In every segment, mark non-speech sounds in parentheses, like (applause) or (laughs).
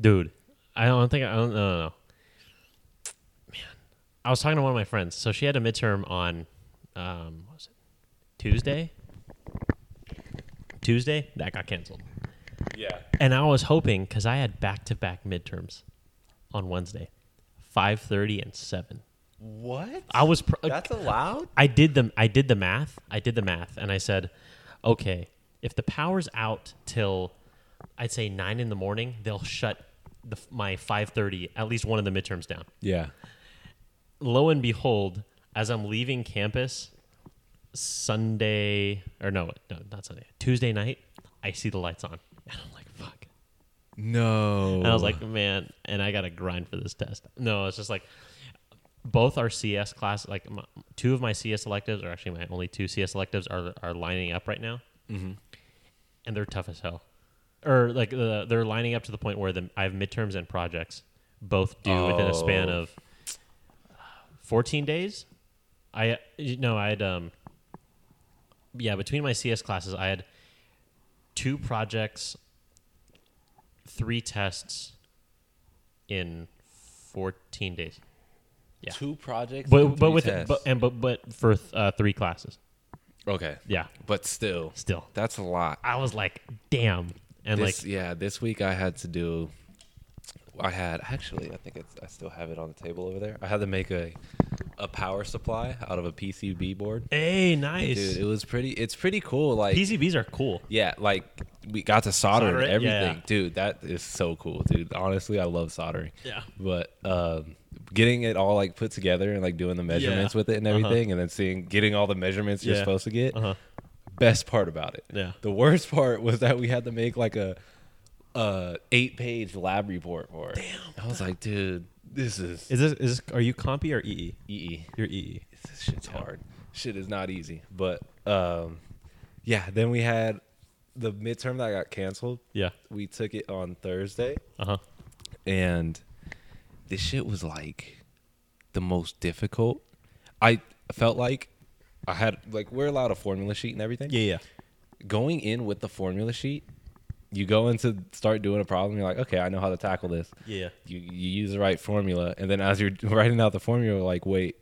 dude. I don't think I don't. No, no, no. Man, I was talking to one of my friends. So she had a midterm on, um, what was it Tuesday? Tuesday that got canceled, Yeah. and I was hoping because I had back to back midterms on Wednesday, five thirty and seven. What? I was. Pr- That's allowed? I did the I did the math. I did the math, and I said, okay, if the power's out till I'd say nine in the morning, they'll shut the, my five thirty at least one of the midterms down. Yeah. Lo and behold, as I'm leaving campus, Sunday or no, no, not Sunday, Tuesday night, I see the lights on, and I'm like, fuck. No. And I was like, man, and I got to grind for this test. No, it's just like both our CS class, like my, two of my CS electives, or actually my only two CS electives, are are lining up right now, Mhm. and they're tough as hell. Or like uh, they're lining up to the point where the, I have midterms and projects both due within a span Oh. of fourteen days. I you know I had um yeah between my CS classes I had two projects three tests in 14 days. Yeah. Two projects. But and but with tests. but and but but for uh, three classes. okay, Yeah. but still, Still. that's a lot. I was like, "Damn." And this, like yeah, this week I had to do. I had actually, I think it's. I still have it on the table over there. I had to make a a power supply out of a PCB board. hey, nice. Dude, it was pretty. It's pretty cool. Like PCBs are cool. Yeah, like we got to solder, Solder and? Yeah, everything, yeah. dude. That is so cool, dude. Honestly, I love soldering. Yeah. But um, getting it all like put together and like doing the measurements with it and Uh-huh. everything, and then seeing getting all the measurements you're supposed to get. Uh-huh. Best part about it. Yeah. The worst part was that we had to make like a uh eight page lab report for it. Damn. I was like, dude, this is Is this is this, are you compy or EE? EE. You're EE. This shit's hard. Shit is not easy. But um, yeah. Then we had the midterm that got canceled. Yeah. We took it on Thursday, Uh-huh. and this shit was like the most difficult. I felt like I had like we're allowed a formula sheet and everything. Yeah, yeah. Going in with the formula sheet, you go in to start doing a problem. You're like, okay, I know how to tackle this. Yeah. You you use the right formula, and then as you're (laughs) writing out the formula, you're like, wait,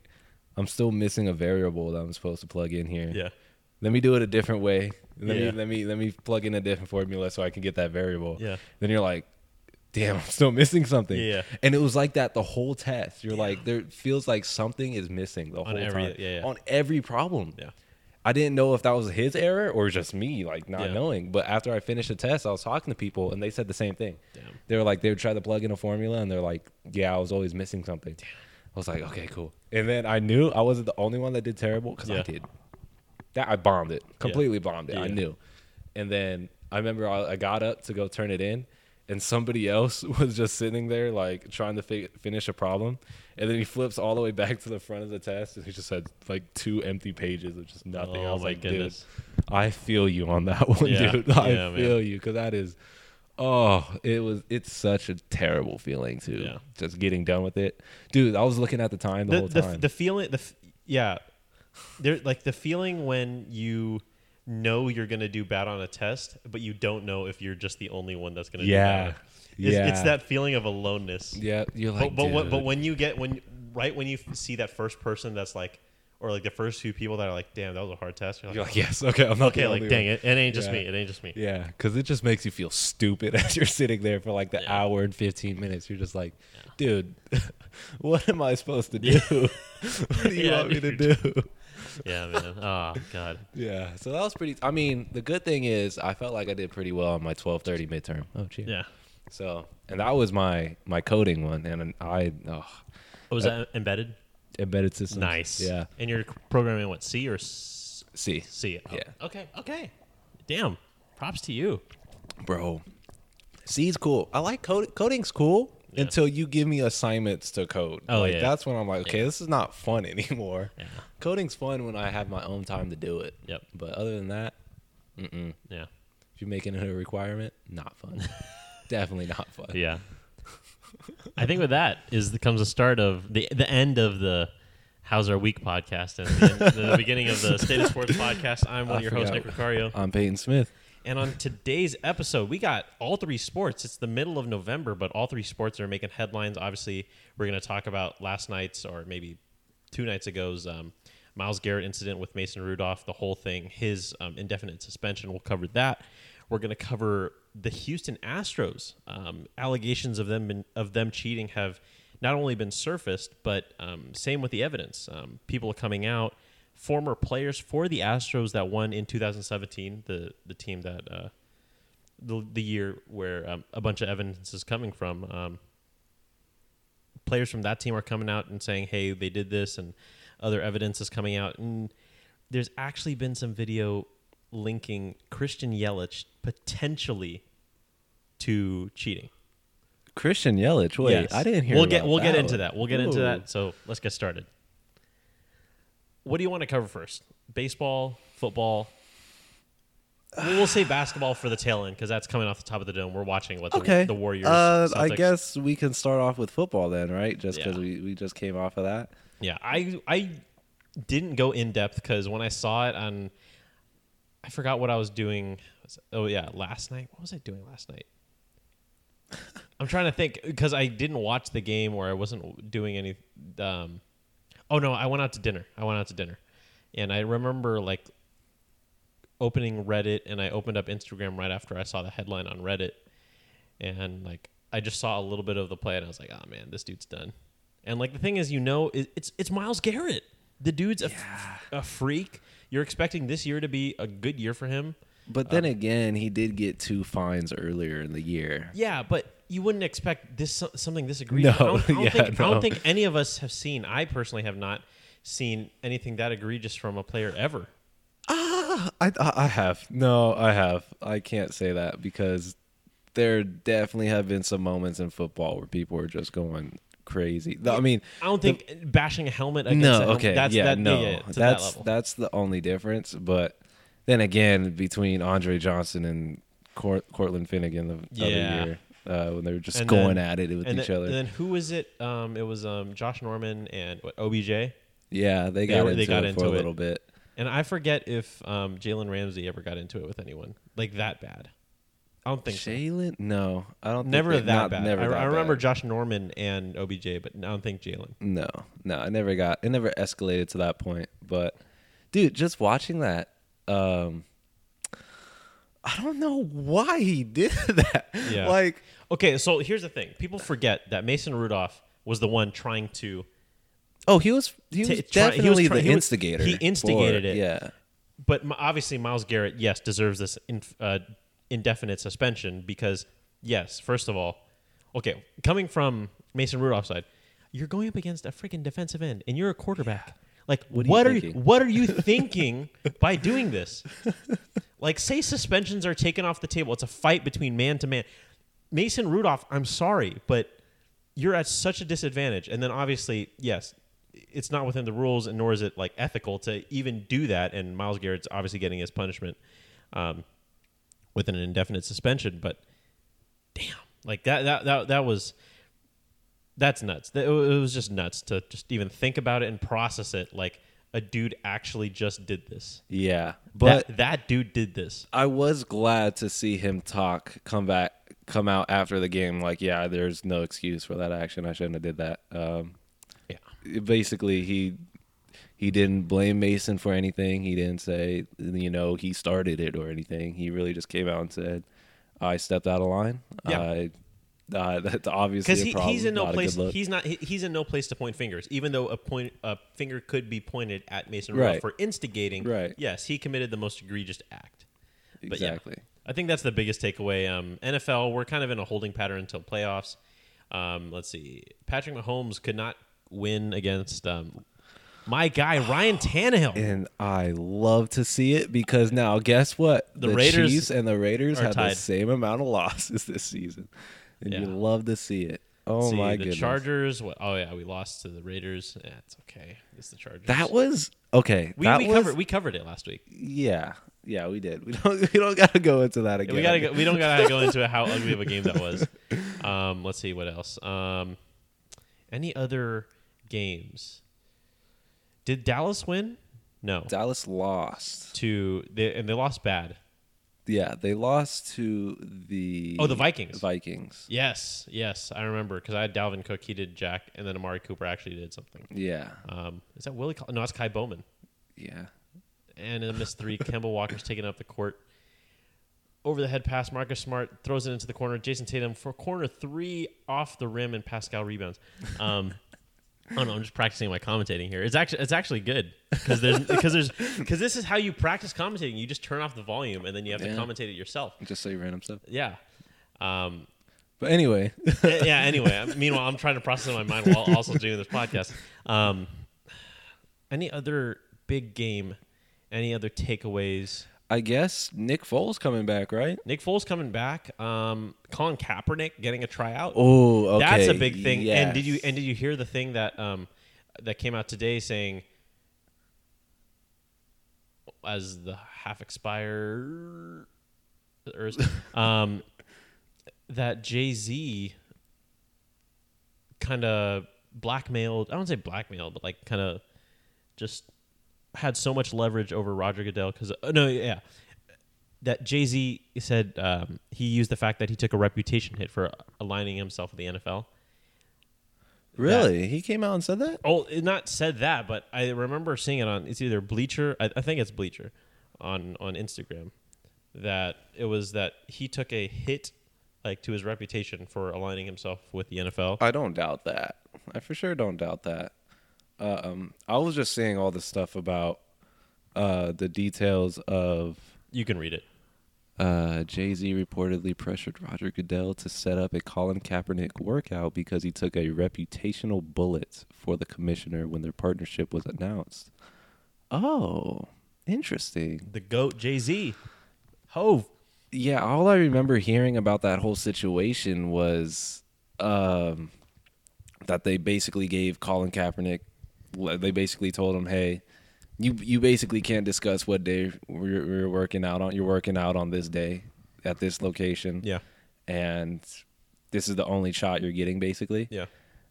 I'm still missing a variable that I'm supposed to plug in here. Yeah. Let me do it a different way. Let Yeah. me let me let me plug in a different formula so I can get that variable. Yeah. Then you're like, damn, I'm still missing something. Yeah. And it was like that the whole test. You're like, there feels like something is missing the On whole every- time. yeah, yeah. On every problem. Yeah. I didn't know if that was his error or just me, like not Yeah. knowing. But after I finished the test, I was talking to people and they said the same thing. Damn. They were like, they would try to plug in a formula and they're like, yeah, I was always missing something. Damn. I was like, okay, cool. And then I knew I wasn't the only one that did terrible because I did. That I bombed it, completely bombed it. I knew. And then I remember I, I got up to go turn it in, and somebody else (laughs) was just sitting there like trying to fi- finish a problem. And then he flips all the way back to the front of the test, and he just had like two empty pages of just nothing. I Oh was my like, goodness. dude, I feel you on that (laughs) one, Yeah. dude. I Yeah, man. feel you because that is. Oh, it was. It's such a terrible feeling too. Yeah. Just getting done with it, dude. I was looking at the time the, the, whole the, time. the feeling the yeah there like the feeling when you know you're gonna do bad on a test but you don't know if you're just the only one that's gonna Yeah. do bad. It's, it's that feeling of aloneness. Yeah, you're like, but, but, what, but when you get when right when you f- see that first person that's like or like the first few people that are like damn that was a hard test you're like, You're like, yes, okay, I'm not okay like dang it it ain't just Yeah. me it ain't just me Yeah, because it just makes you feel stupid (laughs) as you're sitting there for like the Yeah. hour and 15 minutes. You're just like, dude, (laughs) what am I supposed to do? (laughs) what do you Yeah, want me to do? yeah man oh god Yeah, so that was pretty. I mean, the good thing is I felt like I did pretty well on my 12:30 midterm. Oh, cheers. yeah So, and that was my my coding one, and I oh, what was uh, that embedded embedded systems. nice Yeah. and you're programming what C or S- See, C oh, Yeah. okay okay damn props to you bro, C's cool. I like code. Coding's cool Yeah. until you give me assignments to code. Oh, like, yeah. That's when I'm like, okay, Yeah. this is not fun (laughs) anymore. Yeah. Coding's fun when I have my own time to do it. Yep. But other than that, mm-mm. Yeah. if you're making it a requirement, not fun. (laughs) Definitely not fun. Yeah. I think with that is the, comes the start of the the end of the How's Our Week podcast and the, end- the beginning of the State of Sports podcast. I'm one I of your hosts, Nick. Ricario. I'm Peyton Smith. And on today's episode, we got all three sports. It's the middle of November, but all three sports are making headlines. Obviously, we're going to talk about last night's or maybe two nights ago's um, Myles Garrett incident with Mason Rudolph, the whole thing, his um, indefinite suspension. We'll cover that. We're going to cover the Houston Astros. Um, allegations of them been, of them cheating have not only been surfaced, but um, same with the evidence. Um, people are coming out former players for the Astros that won in 2017, the the team that uh, the the year where um, a bunch of evidence is coming from. Um, players from that team are coming out and saying, "Hey, they did this," and other evidence is coming out. And there's actually been some video linking Christian Yelich potentially to cheating. Christian Yelich. Wait, Yes. I didn't hear. We'll get we'll get into that. We'll get into that. So let's get started. What do you want to cover first? Baseball, football. We'll we'll say basketball for the tail end because that's coming off the top of the dome. We're watching what the, Okay. the Warriors. Uh, I guess we can start off with football then, right? Just because Yeah. we, we just came off of that. Yeah, I I didn't go in depth because when I saw it on, I forgot what I was doing. Oh yeah, last night. What was I doing last night? I'm trying to think because I didn't watch the game or I wasn't doing any. Um, oh no, I went out to dinner. I went out to dinner, and I remember like opening Reddit and I opened up Instagram right after I saw the headline on Reddit, and like I just saw a little bit of the play and I was like, oh man, this dude's done. And like the thing is, you know, it's it's Myles Garrett. The dude's a, f- a freak. You're expecting this year to be a good year for him. But then again, he did get two fines earlier in the year. Yeah, but you wouldn't expect this something this egregious. No, I don't, I don't (laughs) yeah, think, I don't think any of us have seen. I personally have not seen anything that egregious from a player ever. Ah, I, I I have no, I have. I can't say that because there definitely have been some moments in football where people are just going crazy. I mean, I don't think bashing a helmet against a no, helmet, okay, that's yeah, that, no, yeah, that that's level. that's the only difference. But then again, between Andre Johnson and Court, Cortland Finnegan the Yeah. other year, uh, when they were just And going then- at it with each then, other, and then who was it? Um, it was um, Josh Norman and what OBJ. yeah, they got were- into they got it for into a little bit. And I forget if um, Jalen Ramsey ever got into it with anyone like that bad. I don't think so. Jalen, no, I don't. Never they- that not- bad. Never I, that I remember bad. Josh Norman and OBJ, but I don't think Jalen. No, no, I never got it never escalated to that point. But dude, just watching that, um I don't know why he (laughs) did that. Yeah. Like Okay, so here's the thing: people forget that Mason Rudolph was the one trying to. oh, he was he was Ta- try- he was definitely try- the he was- instigator. he instigated for- it. Yeah. But obviously, Myles Garrett, yes, deserves this in, uh, indefinite suspension because, yes, first of all, okay, coming from Mason Rudolph's side, you're going up against a freaking defensive end, and you're a quarterback. Like, What what, are you, what are you (laughs) thinking by doing this? Like, say suspensions are taken off the table. It's a fight between man to man. Mason Rudolph, I'm sorry, but you're at such a disadvantage. And then obviously, yes, it's not within the rules, and nor is it like ethical to even do that. And Myles Garrett's obviously getting his punishment um, with an indefinite suspension. But damn, like that that that that was that's nuts. It was just nuts to just even think about it and process it. Like a dude actually just did this. Yeah. But that, that dude did this. I was glad to see him talk, come back, come out after the game. Like, yeah, there's no excuse for that action. I shouldn't have did that. Um, Yeah. basically, he he didn't blame Mason for anything. He didn't say, you know, he started it or anything. He really just came out and said, "I stepped out of line. Yeah. I, uh, that's obviously because he, he's in no not place. He's not. he- He's in no place to point fingers. Even though a point a finger could be pointed at Mason Right. Rudolph for instigating. Right. Yes, he committed the most egregious act. But yeah, exactly. I think that's the biggest takeaway. Um, NFL, we're kind of in a holding pattern until playoffs. Um, let's see. Patrick Mahomes could not win against um, my guy Ryan Tannehill. (sighs) And I love to see it because now, guess what? The Raiders Chiefs and the Raiders have the same amount of losses this season, and you love to see it. Oh See, my the goodness! Chargers. What, oh yeah, we lost to the Raiders. Yeah, it's okay. It's the Chargers. That was okay. we, we was, covered we covered it last week. Yeah, yeah, we did. We (laughs) don't. We don't got to go into that again. we gotta go, we don't gotta go into how (laughs) ugly of a game that was. Um, let's see what else. Um, any other games? Did Dallas win? No. Dallas lost. To they, and they lost bad. Yeah, they lost to the Oh, the Vikings. Vikings. Yes, yes, I remember because I had Dalvin Cook. He did Jack, and then Amari Cooper actually did something. Yeah, Um, is that Willie? Col- no, that's Ky Bowman. yeah. And in the miss three, Kemba Walker's taking up the court. Over the head pass, Marcus Smart throws it into the corner. Jayson Tatum for corner three off the rim, and Paschall rebounds. Um, I don't know. I'm just practicing my commentating here. It's actually it's actually good because there's because there's because this is how you practice commentating. You just turn off the volume and then you have Yeah. to commentate it yourself. Just say random stuff. Yeah. Um, But anyway, (laughs) yeah. Anyway, meanwhile, I'm trying to process in my mind while also doing this podcast. Um, any other big game? Any other takeaways? I guess Nick Foles coming back, right? Nick Foles coming back. Um, Colin Kaepernick getting a tryout. Oh, okay. That's a big thing. Yes. And did you and did you hear the thing that um that came out today saying as the half expire (laughs) um that Jay Z kind of blackmailed. I don't say blackmailed, but like kind of just had so much leverage over Roger Goodell because uh, no, yeah, that Jay Z said um, he used the fact that he took a reputation hit for aligning himself with the NFL. Really? he came out and said that? Oh, it not said that, but I remember seeing it on. It's either Bleacher. I, I think it's Bleacher, on on Instagram. That it was that he took a hit, like to his reputation for aligning himself with the NFL. I don't doubt that. I for sure don't doubt that. Uh, um, I was just saying all this stuff about uh, the details of You can read it. uh, Jay Z reportedly pressured Roger Goodell to set up a Colin Kaepernick workout because he took a reputational bullet for the commissioner when their partnership was announced. Oh, interesting. The goat Jay Z, Hov. Yeah, all I remember hearing about that whole situation was um, that they basically gave Colin Kaepernick. They basically told him, "Hey, you you basically can't discuss what day we're, we're working out on. You're working out on this day at this location, Yeah, and this is the only shot you're getting. Basically, yeah,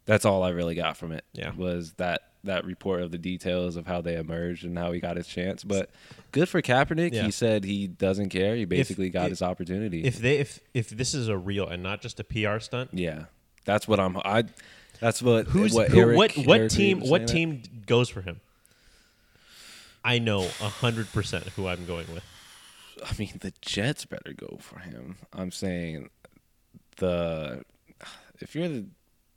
that's all I really got from it. Yeah. was that that report of the details of how they emerged and how he got his chance. But good for Kaepernick. Yeah. He said he doesn't care. He basically got if- his opportunity. If they if if this is a real and not just a PR stunt, Yeah, that's what I'm. I. That's what. who's what who, Eric, what what Eric team what saying team goes for him? I know a hundred percent who I'm going with. I mean, the Jets better go for him. I'm saying the. If you're the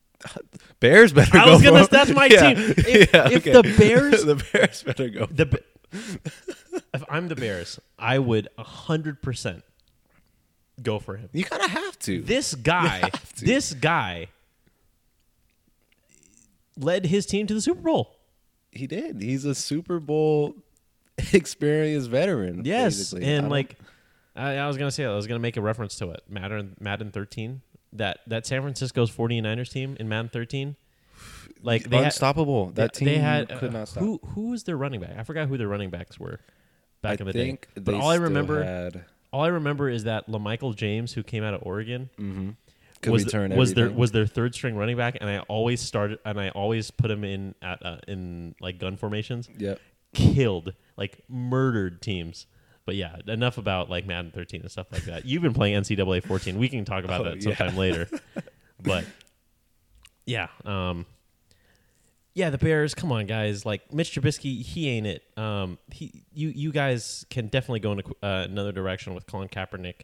(laughs) Bears, better I go. was gonna. for. That's my (laughs) Yeah. team. (laughs) If, Yeah, if the Bears, the Bears better go. the if I'm the Bears, I would a hundred percent go for him. You kind of have to. This guy, to. this guy, led his team to the Super Bowl. he did. He's a Super Bowl (laughs) experienced veteran. Yes, basically. And don't- like I, I was gonna say, I was gonna make a reference to it. Madden, Madden 13. That that San Francisco's 49ers team in Madden 13. (sighs) Like they had, unstoppable. that they- team they had could uh, not stop. Who who was their running back? I forgot who their running backs were back I in the think day. they But all I remember, had, all I remember is that LaMichael James, who came out of Oregon, could was return was their everything. was their third string running back, and I always started and I always put him in at uh, in like gun formations. Yeah, Killed like murdered teams. But yeah, enough about like Madden 13 and stuff like that. You've been playing NCAA 14. We can talk about Oh, that yeah. sometime later. (laughs) But yeah, um, yeah, the Bears. Come on, guys! Like Mitch Trubisky, he ain't it. Um, he, you, you guys can definitely go in a, uh, another direction with Colin Kaepernick.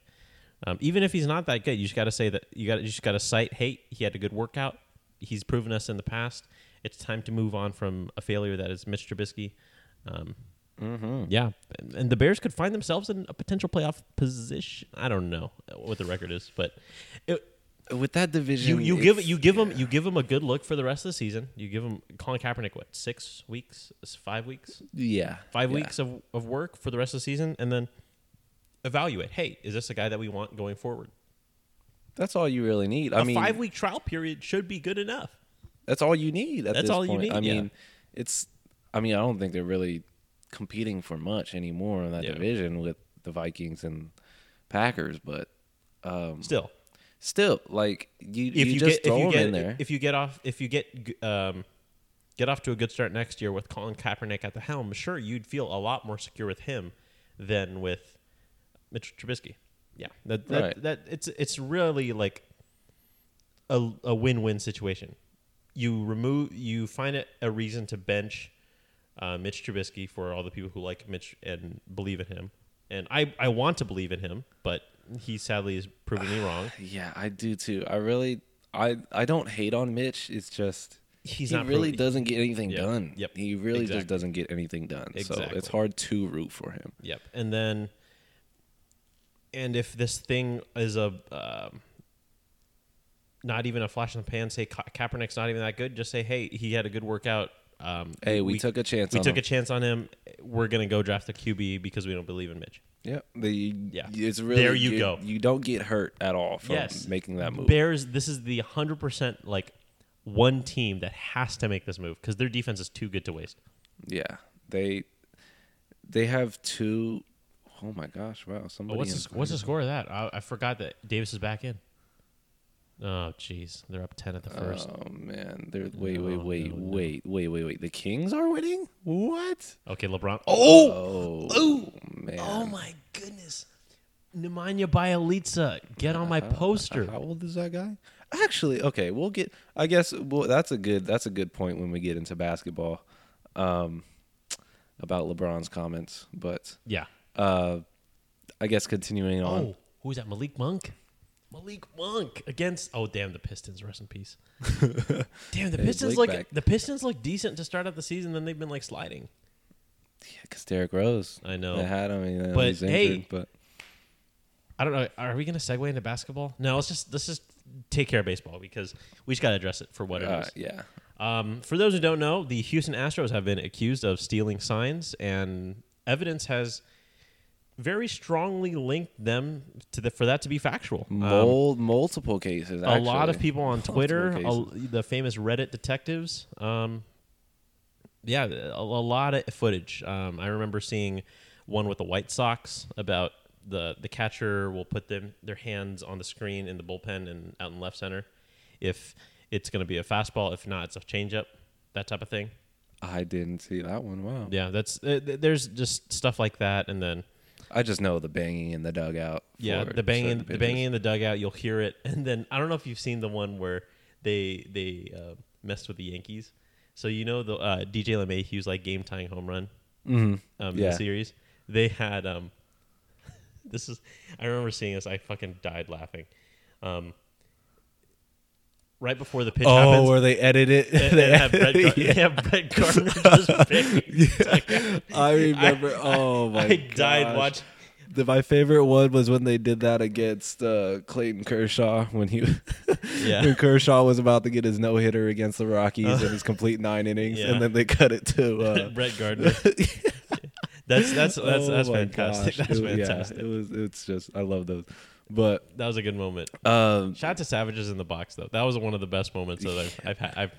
Um, even if he's not that good, you just got to say that you got you just got to cite, hey, he had a good workout. He's proven us in the past. It's time to move on from a failure that is Mitch Trubisky. Um, Yeah, and, and the Bears could find themselves in a potential playoff position. I don't know what the record is, but it, with that division. you you give you give them you give them a good look for the rest of the season. You give them Colin Kaepernick what six weeks, five weeks, Yeah. five yeah. weeks of, of work for the rest of the season, and then evaluate. Hey, is this a guy that we want going forward? That's all you really need. A I mean, five week trial period should be good enough. that's all you need. At That's this all you point. need, I yeah. mean, it's. I mean, I don't think they're really competing for much anymore in that Yeah. division with the Vikings and Packers, but um, Still, still, like you, if you, just get if throw you them get in there. if you get off if you get g- um, get off to a good start next year with Colin Kaepernick at the helm, sure you'd feel a lot more secure with him than with Mitch Trubisky. Yeah, that that, Right. that it's it's really like a a win win situation. You remove you find it a reason to bench uh, Mitch Trubisky for all the people who like Mitch and believe in him. And I, I want to believe in him, but he sadly is proving me wrong. (sighs) Yeah, I do too. I really, I I don't hate on Mitch. It's just He's he not really provi- doesn't get anything Yeah. done. Yep. He really Exactly. just doesn't get anything done. So it's hard to root for him. Yep. And then, and if this thing is a um, not even a flash in the pan, say Ka- Kaepernick's not even that good. Just say, hey, he had a good workout. Um, Hey, we, took a chance. we on took him. a chance on him. We're gonna go draft the QB because we don't believe in Mitch. Yeah, the Yeah. It's really There you good. go. You don't get hurt at all from yes, making that move. Bears. This is the hundred percent like one team that has to make this move because their defense is too good to waste. Yeah, they they have two oh my gosh! Wow, Oh, somebody. what's the, what's the score of that? I, I forgot that Davis is back in. Oh, jeez, they're up ten at the first. Oh man, they're wait, wait, wait, no, no. wait, wait, wait, wait. The Kings are winning. What? Okay, LeBron. Oh, oh, man. Oh my goodness. Nemanja Bjelica, get on my poster. How old is that guy? Actually, okay, we'll get. I guess well, that's a good. That's a good point when we get into basketball, um, about LeBron's comments. But Yeah. Uh, I guess continuing on. Oh, who's that? Malik Monk. Malik Monk against. Oh, damn! The Pistons. Rest in peace. (laughs) damn, the Pistons Blake look. back. The Pistons look decent to start out the season. Then they've been like sliding. Yeah, because Derrick Rose. I know. They had him. You know, But, he's hey, but I don't know. Are we going to segue into basketball? No. Let's just let's just take care of baseball because we just got to address it for what it uh, is. yeah, Um, for those who don't know, the Houston Astros have been accused of stealing signs, and evidence has very strongly linked them to the, for that to be factual. Um, multiple cases. a lot of people on (laughs) Twitter, a, the famous Reddit detectives, um, yeah, a, a lot of footage. Um, I remember seeing one with the White Sox about the the catcher will put them their hands on the screen in the bullpen and out in left center if it's going to be a fastball. If not, it's a changeup. That type of thing. I didn't see that one. Wow. Yeah, that's uh, th- there's just stuff like that, and then I just know the banging in the dugout. yeah, the banging, the banging in the dugout. You'll hear it, and then I don't know if you've seen the one where they they uh, messed with the Yankees. So you know the uh, DJ LeMahieu's like game tying home run Mhm. um, in Yeah. the series. They had um, (laughs) this is I remember seeing this. I fucking died laughing. Um, right before the pitch Oh, happens, where they edit it. they, they have (laughs) Brett, Gar- they have Brett Gardner just (laughs) picking. I remember. oh my! I died gosh. watching. The, my favorite one was when they did that against uh, Clayton Kershaw when he (laughs) Yeah. when Kershaw was about to get his no hitter against the Rockies and his complete nine innings, Yeah. and then they cut it to. Uh, Brett Gardner. That's that's that's oh that's fantastic. gosh. That's It- yeah, fantastic. it was. It's just I love those, but That was a good moment. um, Shout out to Savages in the box though. That was one of the best moments that I've I've had, I've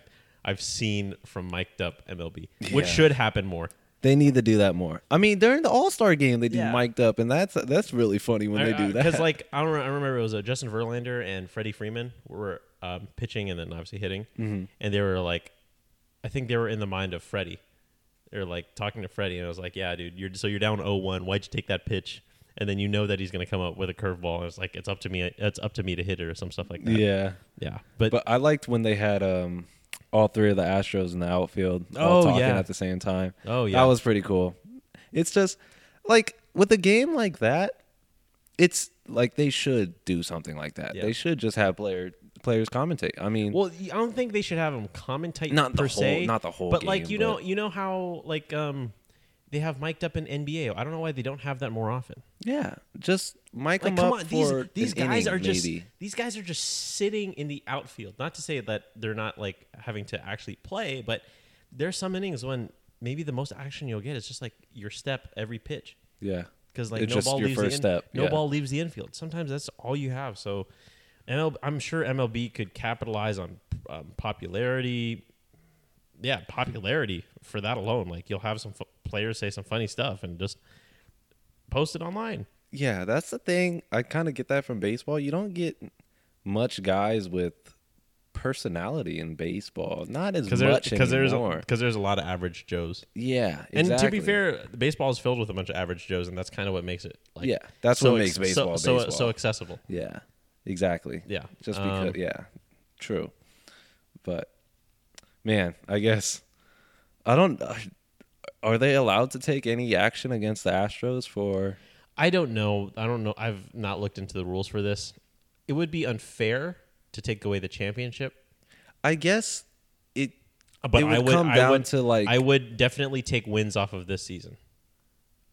I've seen from mic'd up MLB, which Yeah. should happen more. they need to do that more. I mean, during the All Star game, they do Yeah. mic'd up, and that's that's really funny when they do that. because like (laughs) I don't I remember it was uh, Justin Verlander and Freddie Freeman were um, pitching and then obviously hitting, Mm-hmm. and they were like, I think they were in the mind of Freddie. They were like talking to Freddie, and I was like, "Yeah, dude, you're so you're down 0-1. Why'd you take that pitch?" And then you know that he's going to come up with a curveball, and it's like it's up to me. It's up to me to hit it or some stuff like that. yeah, yeah. But, but I liked when they had um all three of the Astros in the outfield all Oh, talking yeah. at the same time. oh yeah, That was pretty cool. It's just like with a game like that, it's like they should do something like that. Yeah. They should just have player players commentate. I mean, Well, I don't think they should have them commentate Not the whole- se, not the whole But like game, you know, you know how like um they have mic'd up in NBA. I don't know why they don't have that more often. yeah, just mic Like, them come up on, these for these guys inning, are just maybe. these guys are just sitting in the outfield. Not to say that they're not like having to actually play, but there's some innings when maybe the most action you'll get is just like your step every pitch yeah. because like It's no ball leaves first the in, step, no yeah. ball leaves the infield. Sometimes that's all you have. So, ML, I'm sure MLB could capitalize on um, popularity. Yeah, popularity for that alone. Like you'll have some f- players say some funny stuff and just post it online. Yeah, that's the thing. I kind of get that from baseball. You don't get much guys with personality in baseball. Not as because much there's there's because there's a lot of average Joes. yeah, And to be fair, baseball is filled with a bunch of average Joes, and that's kind of what makes it. Like, yeah, that's so what ex- makes baseball so, baseball. so so accessible. yeah, exactly. Yeah, Just Um, because, yeah, true. But man, I guess I don't. Are they allowed to take any action against the Astros for? I don't know. I don't know. I've not looked into the rules for this. It would be unfair to take away the championship, I guess it. Uh, but it would I would come I down would, to like. I would definitely take wins off of this season.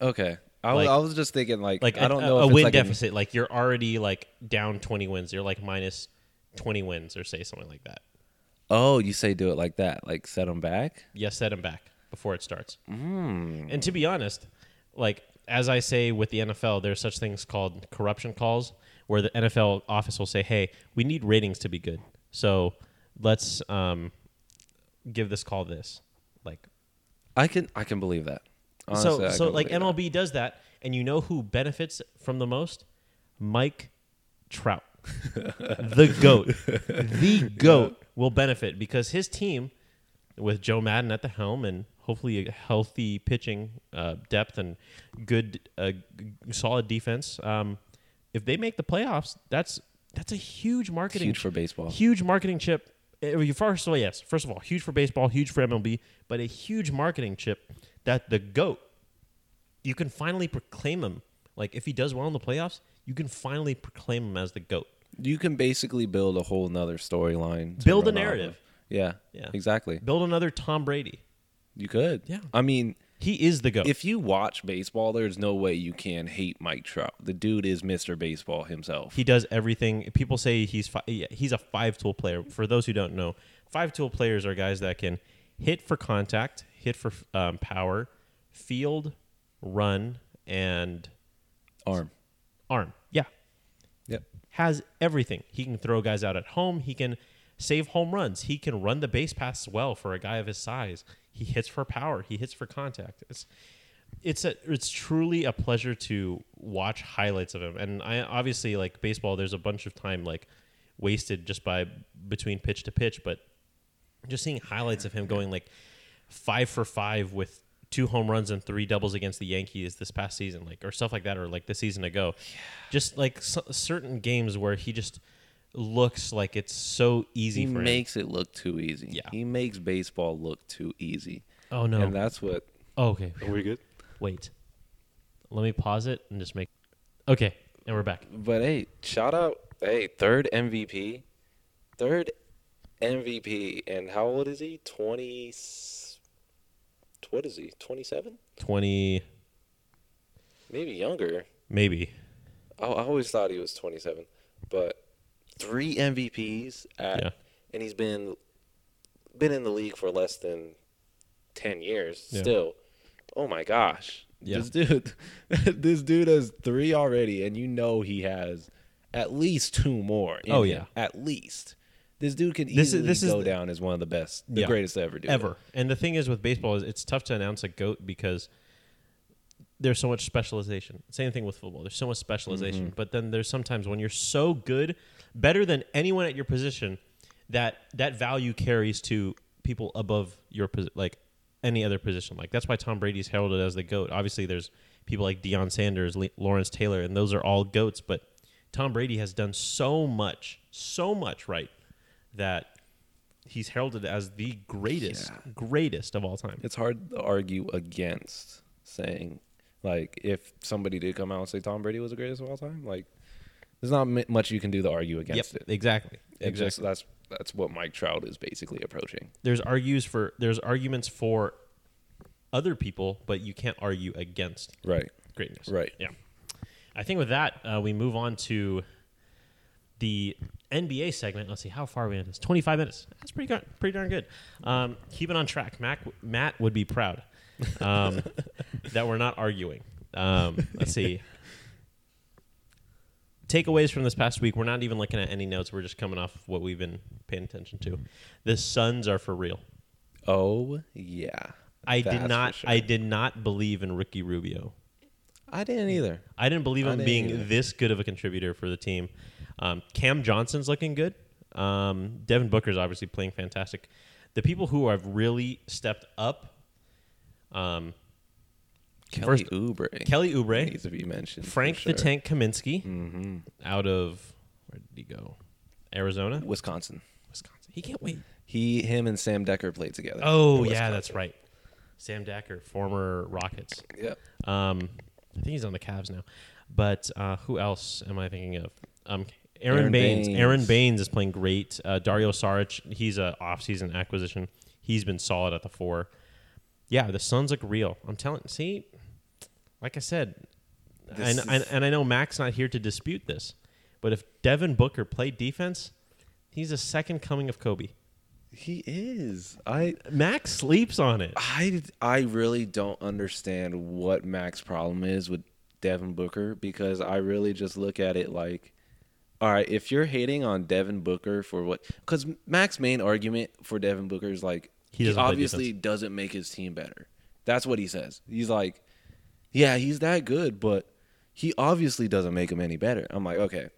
okay, I, like- was, I was just thinking like, Like I don't a, know a win like deficit. like you're already like down 20 wins. You're like minus 20 wins, or say something like that. oh, you say do it like that, like set them back. Yes, set them back before it starts. Mm. And to be honest, like as I say with the NFL, there's such things called corruption calls, where the NFL office will say, "Hey, we need ratings to be good, so let's um, give this call this." Like I can I can believe that. Honestly, so, so like believe that. MLB does that, and you know who benefits from the most? Mike Trout, (laughs) the goat, the goat will benefit because his team, with Joe Maddon at the helm and hopefully a healthy pitching uh, depth and good, uh, g- solid defense. Um, if they make the playoffs, that's that's a huge marketing huge for baseball. huge marketing chip. Uh, First of all, yes. First of all, huge for baseball, huge for MLB, but a huge marketing chip that the goat. You can finally proclaim him. Like if he does well in the playoffs, you can finally proclaim him as the goat. You can basically build a whole nother storyline. Build a run off of. narrative. Yeah, Yeah. exactly. Build another Tom Brady. You could. Yeah. I mean, He is the goat. if you watch baseball, there's no way you can hate Mike Trout. The dude is Mr. Baseball himself. He does everything. People say he's fi- yeah, he's a five tool player. For those who don't know, five tool players are guys that can hit for contact, hit for um, power, field, run, and Arm. arm. Yeah, Yep. has everything. He can throw guys out at home. He can save home runs. He can run the base paths well for a guy of his size. He hits for power. He hits for contact. It's it's a it's truly a pleasure to watch highlights of him. And I obviously like baseball. There's a bunch of time like wasted just by between pitch to pitch, but just seeing highlights of him going like five for five with two home runs and three doubles against the Yankees this past season, like or stuff like that, or like the season ago. Just like certain games where he just looks like it's so easy He for him. makes it look too easy. Yeah. He makes baseball look too easy. Oh no! And that's what. oh, okay, Are we good? wait. Let me pause it and just make. Okay, and we're back. But hey, shout out. Hey, third MVP. Third MVP. And how old is he? 20. What is he? 27? Twenty, Maybe younger. maybe. I, I always thought he was 27. But three MVPs at, Yeah. and he's been been in the league for less than 10 years Yeah. still. Oh my gosh. Yeah. This dude (laughs) this dude has 3 already and you know he has at least two more. in Oh, him. yeah. At least. This dude can This is- easily this is go the- down as one of the best, the Yeah. greatest to ever do. it. ever. And the thing is with baseball is it's tough to announce a goat because there's so much specialization. Same thing with football. There's so much specialization. Mm-hmm. But then there's sometimes when you're so good, better than anyone at your position, that that value carries to people above your posi- like any other position. Like that's why Tom Brady's heralded as the goat. Obviously, there's people like Deion Sanders, Le- Lawrence Taylor, and those are all goats. But Tom Brady has done so much, so much right that he's heralded as the greatest, Yeah. greatest of all time. It's hard to argue against saying like if somebody did come out and say Tom Brady was the greatest of all time, like there's not m- much you can do to argue Yep, against it. exactly. It Exactly. just that's that's what Mike Trout is basically approaching. there's argues for there's arguments for other people, but you can't argue against Right. greatness. Right. Yeah. I think with that, uh, we move on to the NBA segment. Let's see how far are we in this. Twenty five minutes. That's pretty good. Pretty darn good. Um, keep it on track. Mac, Matt would be proud um, (laughs) that we're not arguing. Um, let's see. Takeaways from this past week. We're not even looking at any notes. We're just coming off what we've been paying attention to. The Suns are for real. Oh yeah. I That's did for not. sure. I did not believe in Ricky Rubio. I didn't either. I didn't believe I him didn't being either. this good of a contributor for the team. Um, Cam Johnson's looking good. Um, Devin Booker's obviously playing fantastic. The people who have really stepped up, um, Kelly First- Oubre Kelly Oubre, needs to be mentioned. Frank sure. the Tank Kaminsky, hmm out of where did he go? Arizona, Wisconsin. Wisconsin. He can't wait. He, him, and Sam Dekker played together. Oh yeah, that's right. Sam Dekker, former Rockets. Yep. Um, I think he's on the Cavs now. But uh, who else am I thinking of? Um, Aaron, Aron Baynes. Baynes. Aron Baynes is playing great. Uh, Dario Saric, he's a off-season acquisition. He's been solid at the four. Yeah, the Suns look real. I'm telling. See, like I said, and, and is- and I know Mac's not here to dispute this, but if Devin Booker played defense, he's a second coming of Kobe. He is. I Mac sleeps on it. I I really don't understand what Mac's problem is with Devin Booker because I really just look at it like all right, if you're hating on Devin Booker for what cuz Mac's main argument for Devin Booker is like He he, doesn't play obviously doesn't make his team better. That's what he says. He's like yeah, he's that good, but he obviously doesn't make him any better. I'm like, okay.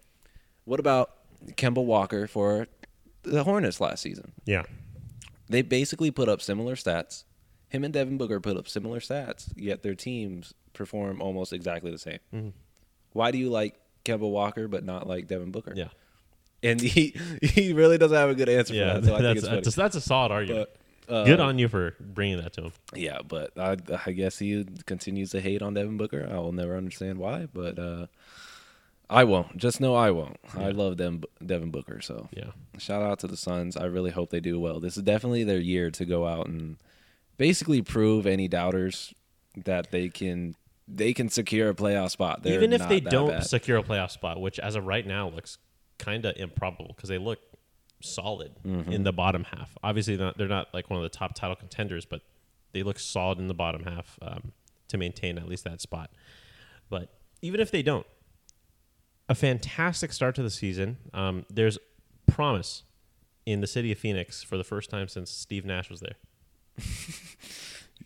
What about Kemba Walker for the Hornets last season? Yeah. they basically put up similar stats. Him and Devin Booker put up similar stats, yet their teams perform almost exactly the same. Mhm. Why do you like Kemba Walker but not like Devin Booker? Yeah. and he (laughs) he really doesn't have a good answer Yeah. for that. So I think that's, it's funny. that's, that's a solid argument. But, uh, Good on you for bringing that to him. Yeah, but I, I guess he continues to hate on Devin Booker. I will never understand why, but uh, I won't. Just know I won't. I love them, Devin Booker. So Yeah. shout out to the Suns. I really hope they do well. This is definitely their year to go out and basically prove any doubters that they can they can secure a playoff spot. They're Even if they don't bad. secure a playoff spot, which as of right now looks kind of improbable because they look solid Mm-hmm. in the bottom half. Obviously, not, they're not like one of the top title contenders, but they look solid in the bottom half um, to maintain at least that spot. But even if they don't, a fantastic start to the season. Um, there's promise in the city of Phoenix for the first time since Steve Nash was there. (laughs)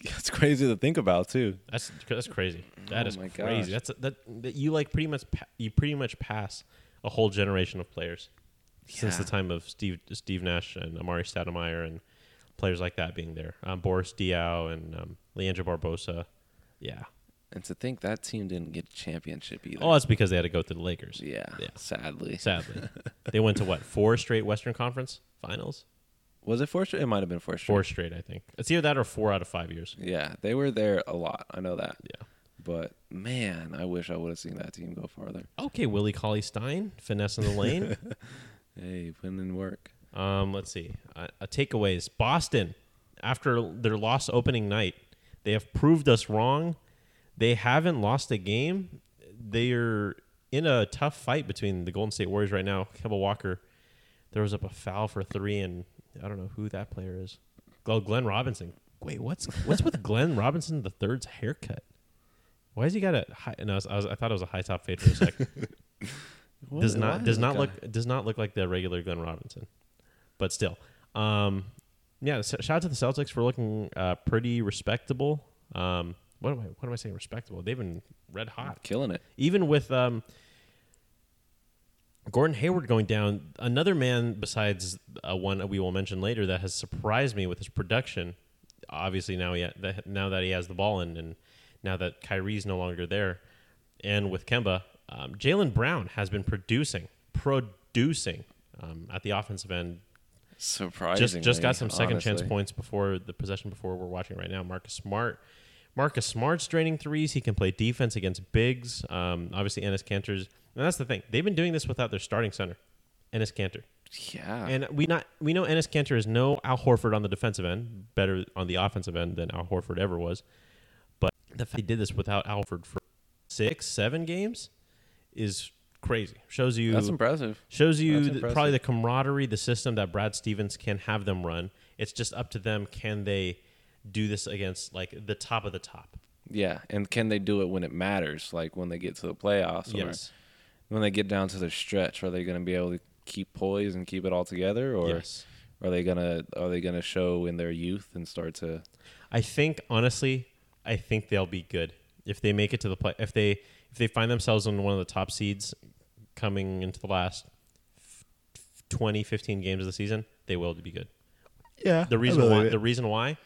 that's crazy to think about too. That's that's crazy. That Oh is crazy. gosh. That's that, that you like pretty much pa- you pretty much pass a whole generation of players since the time of Steve Steve Nash and Amar'e Stoudemire and players like that being there. Um, Boris Diaw and um, Leandro Barbosa. Yeah. And to think that team didn't get a championship either. Oh, that's because they had to go through the Lakers. yeah, Yeah. sadly. Sadly, (laughs) they went to what four straight Western Conference Finals. Was it four straight? It might have been four straight. Four straight, I think. It's either that or four out of five years. Yeah, they were there a lot. I know that. Yeah. But man, I wish I would have seen that team go farther. Okay, Willie Cauley Stein, finesse in the lane. (laughs) Hey, putting in work. Um, let's see. Uh, uh, takeaways. Boston, after their loss opening night, they have proved us wrong. They haven't lost a game. They're in a tough fight between the Golden State Warriors right now. Kemba Walker throws up a foul for three, and I don't know who that player is. Oh, Glenn Robinson. Wait, what's what's with (laughs) Glenn Robinson the third's haircut? Why has he got a high? No, I, was, I, was, I thought it was a high top fade for a sec. (laughs) does What- why not does not got- look does not look like the regular Glenn Robinson, but still, um, yeah. s- Shout out to the Celtics for looking uh, pretty respectable. Um, what am I what am I saying respectable? They've been red hot, killing it. even with um, Gordon Hayward going down. Another man besides uh, one we will mention later that has surprised me with his production. Obviously now he ha- that, now that he has the ball and, and now that Kyrie's no longer there, and with Kemba, um, Jaylen Brown has been producing, producing um, at the offensive end. Surprising. Just just got some second chance points before the possession before we're watching right now. Marcus Smart, Marcus Smart's draining threes. He can play defense against bigs. Um, obviously, Enes Kanter's, and that's the thing. They've been doing this without their starting center, Enes Kanter. Yeah. And we not we know Enes Kanter is no Al Horford on the defensive end, better on the offensive end than Al Horford ever was. But the fact he did this without Al Horford for six, seven games is crazy. Shows you That's impressive. shows you That's th- impressive. probably the camaraderie, the system that Brad Stevens can have them run. It's just up to them. Can they do this against like the top of the top? Yeah, and can they do it when it matters, like when they get to the playoffs, or Yes. when they get down to the stretch? Are they going to be able to keep poise and keep it all together, or yes. are they gonna are they gonna show in their youth and start to? I think honestly, I think they'll be good if they make it to the play. If they if they find themselves in one of the top seeds coming into the last f- 20, 15 games of the season, they will be good. Yeah. The reason why the reason why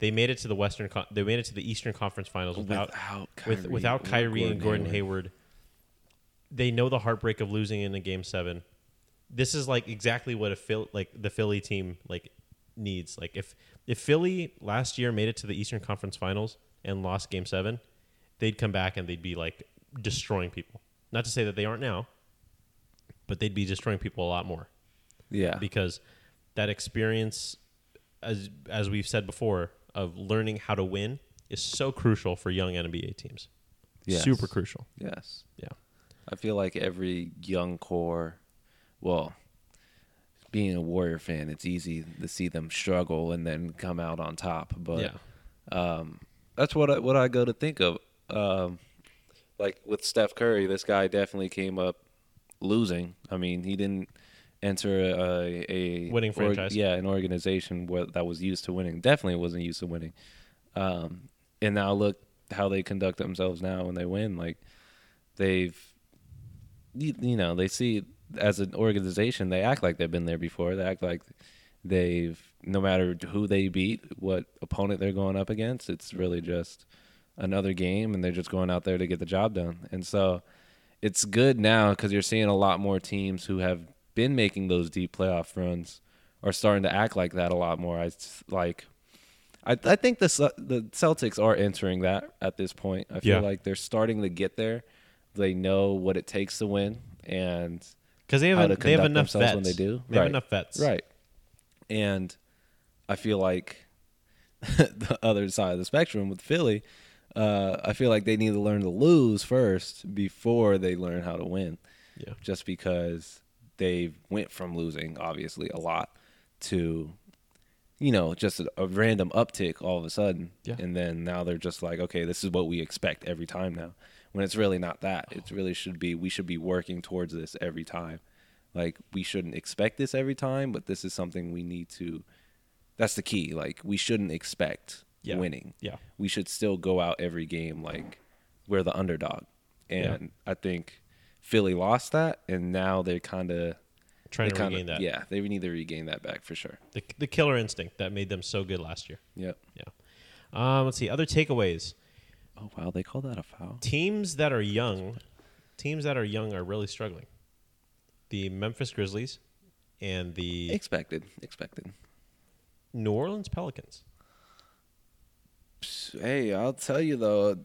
they made it to the Western Con- they made it to the Eastern Conference Finals without Without with Kyrie without and Kyrie and Gordon Gordon Hayward. They know the heartbreak of losing in a game 7. This is like exactly what a Phil like the Philly team like needs. Like if if Philly last year made it to the Eastern Conference Finals and lost game 7, they'd come back and they'd be like destroying people. Not to say that they aren't now, but they'd be destroying people a lot more yeah. because that experience as as we've said before of learning how to win is so crucial for young NBA teams. Yes. Super crucial. Yes. Yeah. I feel like every young core, well, being a Warrior fan, it's easy to see them struggle and then come out on top. But yeah. um, that's what I, what I go to think of. Um, like with Steph Curry, this guy definitely came up losing. I mean, he didn't enter a, a Winning franchise. yeah, an organization where, that was used to winning. Definitely wasn't used to winning. Um, and now look how they conduct themselves now when they win. Like they've, you, you know, they see as an organization, they act like they've been there before. They act like they've, no matter who they beat, what opponent they're going up against, it's really just another game, and they're just going out there to get the job done. And so, it's good now because you're seeing a lot more teams who have been making those deep playoff runs are starting to act like that a lot more. I like. I, I think the the Celtics are entering that at this point. I feel Yeah. like they're starting to get there. They know what it takes to win, and Because they have they have enough vets. when they do. They have enough vets. Right. And I feel like (laughs) the other side of the spectrum with Philly, uh, I feel like they need to learn to lose first before they learn how to win. Yeah. Just because they went from losing obviously a lot to you know just a, a random uptick all of a sudden Yeah. and then now they're just like okay this is what we expect every time now when it's really not that it really should be we should be working towards this every time like we shouldn't expect this every time but this is something we need to that's the key like we shouldn't expect Yeah. winning Yeah. we should still go out every game like we're the underdog and i think philly lost that and now they're kind of Trying to kinda, regain that. yeah they need to regain that back for sure The, the killer instinct that made them so good last year. yep Yeah. Um, let's see. Other takeaways. oh wow they call that a foul Teams that are young, teams that are young are really struggling. The Memphis Grizzlies and the expected expected New Orleans Pelicans. Hey i'll tell you though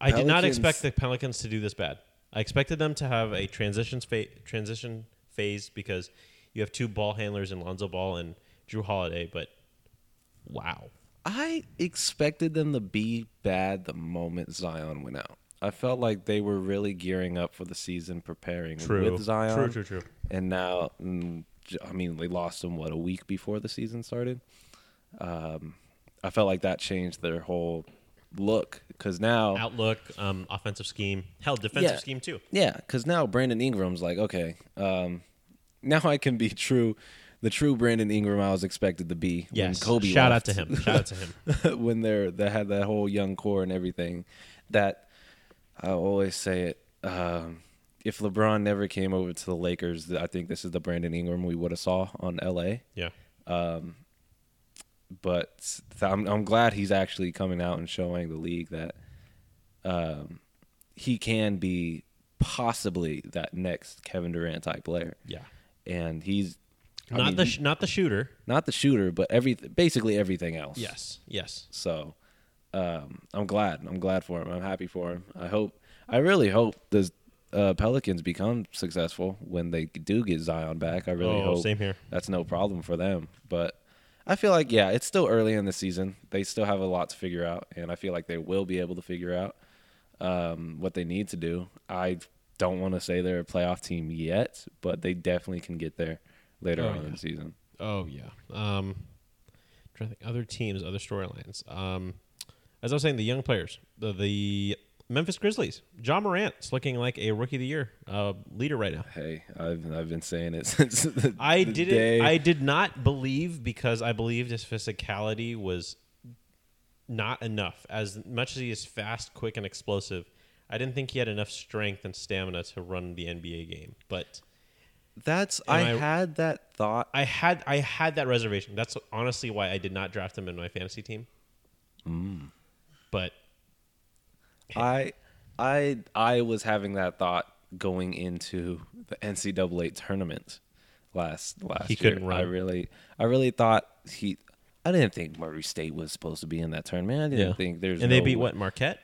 I did not Pelicans- expect the Pelicans to do this bad. I expected them to have a transition fa- transition phase because you have two ball handlers in Lonzo Ball and Jrue Holiday, but wow. I expected them to be bad the moment Zion went out. I felt like they were really gearing up for the season, preparing True. with Zion. True, true, true. And now, mm, j- I mean, they lost him what a week before the season started. Um, I felt like that changed their whole look because now, Outlook, um, offensive scheme, hell, defensive Yeah. scheme too. yeah, because now Brandon Ingram's like, okay, um, now I can be true, the true Brandon Ingram I was expected to be. Yes. when Kobe Shout out to him. Shout out to him. (laughs) when they're they had that whole young core and everything. That I always say it. Um, if LeBron never came over to the Lakers, I think this is the Brandon Ingram we would have saw on LA. Yeah. But I'm I'm glad he's actually coming out and showing the league that um, he can be possibly that next Kevin Durant type player, Yeah. and he's I Not mean, the sh- not the shooter. not the shooter, but every basically everything else. Yes. Yes. So um, I'm glad. I'm glad for him. I'm happy for him. I hope. I really hope the uh, Pelicans become successful when they do get Zion back. I really oh, hope same here. that's no problem for them. But I feel like yeah, it's still early in the season. They still have a lot to figure out, and I feel like they will be able to figure out um, what they need to do. I don't want to say they're a playoff team yet, but they definitely can get there later Oh, on yeah. in the season. Oh yeah. Um, trying to think other teams, other storylines. Um, as I was saying, the young players, the the Memphis Grizzlies. Ja Morant's looking like a rookie of the year uh, leader right now. Hey, I've I've been saying it (laughs) since the, I the didn't. day. I did not believe because I believed his physicality was not enough. As much as he is fast, quick, and explosive, I didn't think he had enough strength and stamina to run the NBA game. But That's I, I- had that thought. I had I had that reservation. That's honestly why I did not draft him in my fantasy team. But I I I was having that thought going into the NCAA tournament last last He year. couldn't run. I really I really thought he I didn't think Murray State was supposed to be in that tournament. I didn't yeah, think there's and they beat what Marquette.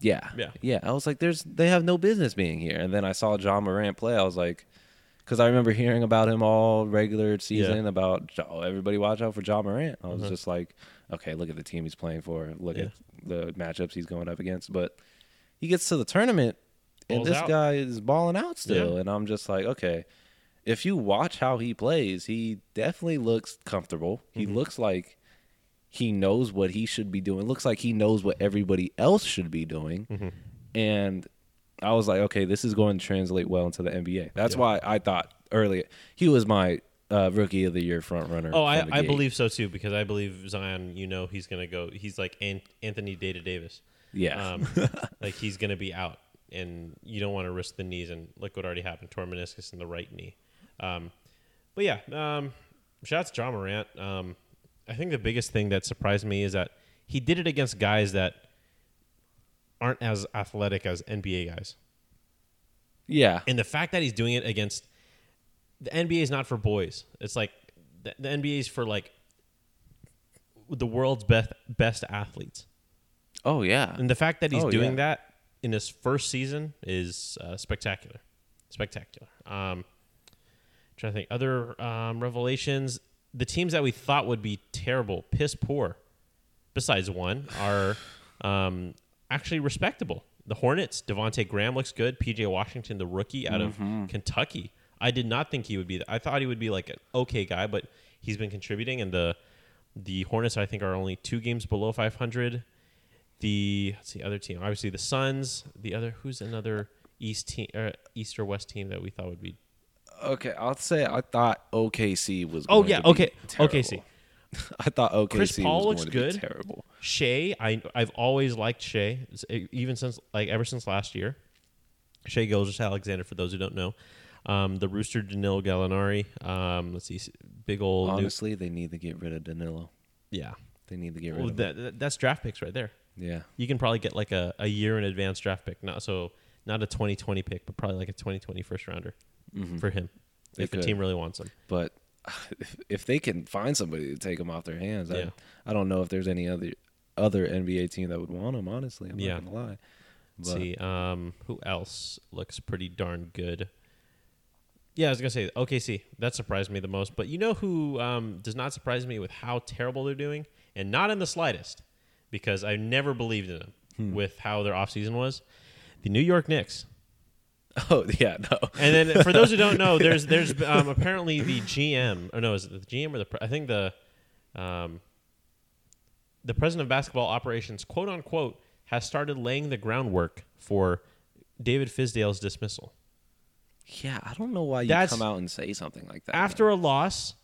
Yeah. Yeah. Yeah. I was like, there's they have no business being here. And then I saw Ja Morant play. I was like, because I remember hearing about him all regular season about oh, everybody watch out for Ja Morant. I was uh-huh. just like, okay, look at the team he's playing for. Look Yeah. at the matchups he's going up against. But he gets to the tournament and Balls this out. guy is balling out still. Yeah. And I'm just like, okay. If you watch how he plays, he definitely looks comfortable. He Mm-hmm. looks like he knows what he should be doing. Looks like he knows what everybody else should be doing. Mm-hmm. And I was like, okay, this is going to translate well into the NBA. That's Yeah. why I thought earlier he was my uh, rookie of the year front runner. Oh, I, I believe so too because I believe Zion. You know, he's gonna go. He's like An- Anthony Data Davis. Yeah. Um, (laughs) like he's gonna be out, and you don't want to risk the knees. And look what already happened: torn meniscus in the right knee. Um, but yeah, um, shout to Ja Morant. Um, I think the biggest thing that surprised me is that he did it against guys that aren't as athletic as NBA guys. yeah. And the fact that he's doing it against the NBA is not for boys. It's like the, the NBA is for like the world's best best athletes. Oh yeah. And the fact that he's Oh, doing yeah. that in his first season is uh, spectacular. Spectacular. Um, trying to think other um, revelations. The teams that we thought would be terrible, piss poor, besides one, are um, actually respectable. The Hornets, Devonte Graham looks good. PJ Washington, the rookie out of Mm-hmm. Kentucky. I did not think he would be. I thought he would be like an okay guy, but he's been contributing. And the the Hornets, I think, are only two games below 500 the let's see other team obviously the Suns the other who's another East team or East or West team that we thought would be Okay, I'll say I thought OKC was. Oh, yeah, okay. OKC. (laughs) I thought OKC Chris Paul was looks good. terrible. Shai I I've always liked Shai even since like ever since last year Shai Gilgeous-Alexander for those who don't know um, the Rooster Danilo Gallinari um, let's see big old new, Honestly, they need to get rid of Danilo. yeah They need to get rid well, of that- that's draft picks right there Yeah. you can probably get like a, a year in advance draft pick not so not a 2020 pick but probably like a 2020 first rounder for him Mm-hmm. They if the could. team really wants him But (sighs) if, they can find somebody to take him off their hands, Yeah. I, I don't know if there's any other other NBA team that would want him. Honestly, I'm Yeah. not gonna lie. Let's But see, um, who else looks pretty darn good? Yeah, I was gonna say OKC. That surprised me the most. But you know who um, does not surprise me with how terrible they're doing, and not in the slightest, because I never believed in them Hmm. with how their offseason was. The New York Knicks. (laughs) oh yeah, no. And then for those who don't know, (laughs) there's there's um, apparently the GM or no, is it the GM or the I think the um, the president of basketball operations, quote unquote, has started laying the groundwork for David Fizdale's dismissal. Yeah, I don't know why you That's- come out and say something like that. After a loss,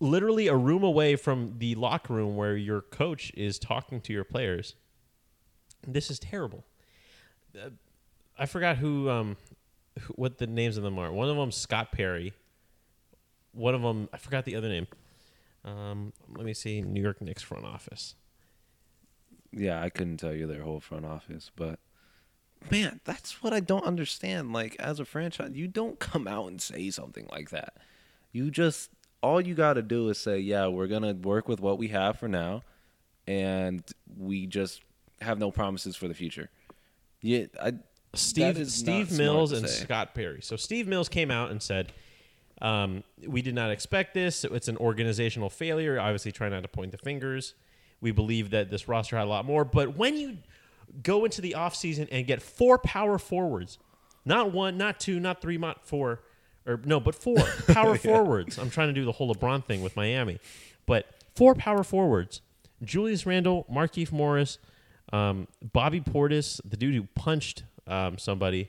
literally a room away from the locker room where your coach is talking to your players. This is terrible. Uh, I forgot who, um, who, what the names of them are. One of them Scott Perry. One of them I forgot the other name. Um, let me see. New York Knicks front office. Yeah, I couldn't tell you their whole front office, but man, that's what I don't understand. Like as a franchise, you don't come out and say something like that. You just all you got to do is say, "Yeah, we're going to work with what we have for now and we just have no promises for the future." Yeah, I Steve Steve Mills and say. Scott Perry. So Steve Mills came out and said, um, "We did not expect this. It's an organizational failure. Obviously, trying not to point the fingers. We believe that this roster had a lot more, but when you go into the offseason and get four power forwards, not one, not two, not three, not four, or no, but four (laughs) power forwards. I'm trying to do the whole LeBron thing with Miami, but four power forwards: Julius Randle, Marcus Morris, um, Bobby Portis, the dude who punched um, somebody,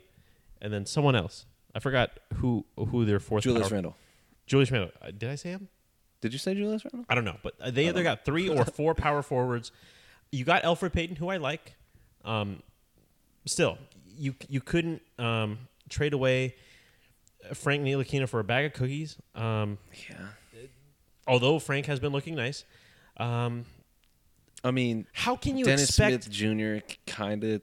and then someone else. I forgot who who their fourth. Julius power- Randle. Julius Randle. Uh, Did I say him? Did you say Julius Randle? I don't know, but they either got three or four (laughs) power forwards. You got Elfrid Payton, who I like. Um, still, you you couldn't um, trade away Frank Ntilikina for a bag of cookies. Um, Yeah. although Frank has been looking nice. Um, I mean, how can you Dennis expect? Smith Jr. kind of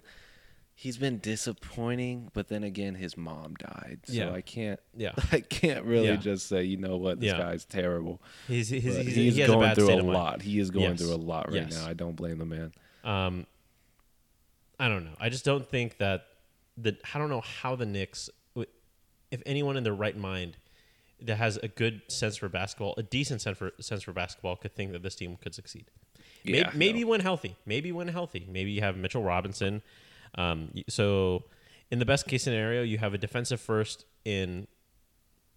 he's been disappointing, but then again, his mom died, so Yeah. I can't. Yeah. (laughs) I can't really Yeah. just say, you know what, this Yeah. guy's terrible. He's he's, he's, he's he has a going bad through a lot. He is going Yes. through a lot right Yes. now. I don't blame the man. Um, I don't know. I just don't think that the. I don't know how the Knicks, if anyone in their right mind that has a good sense for basketball, a decent sense for sense for basketball, could think that this team could succeed. Maybe, Yeah, maybe no. when healthy. Maybe when healthy. Maybe you have Mitchell Robinson. Um, so, in the best case scenario, you have a defensive first in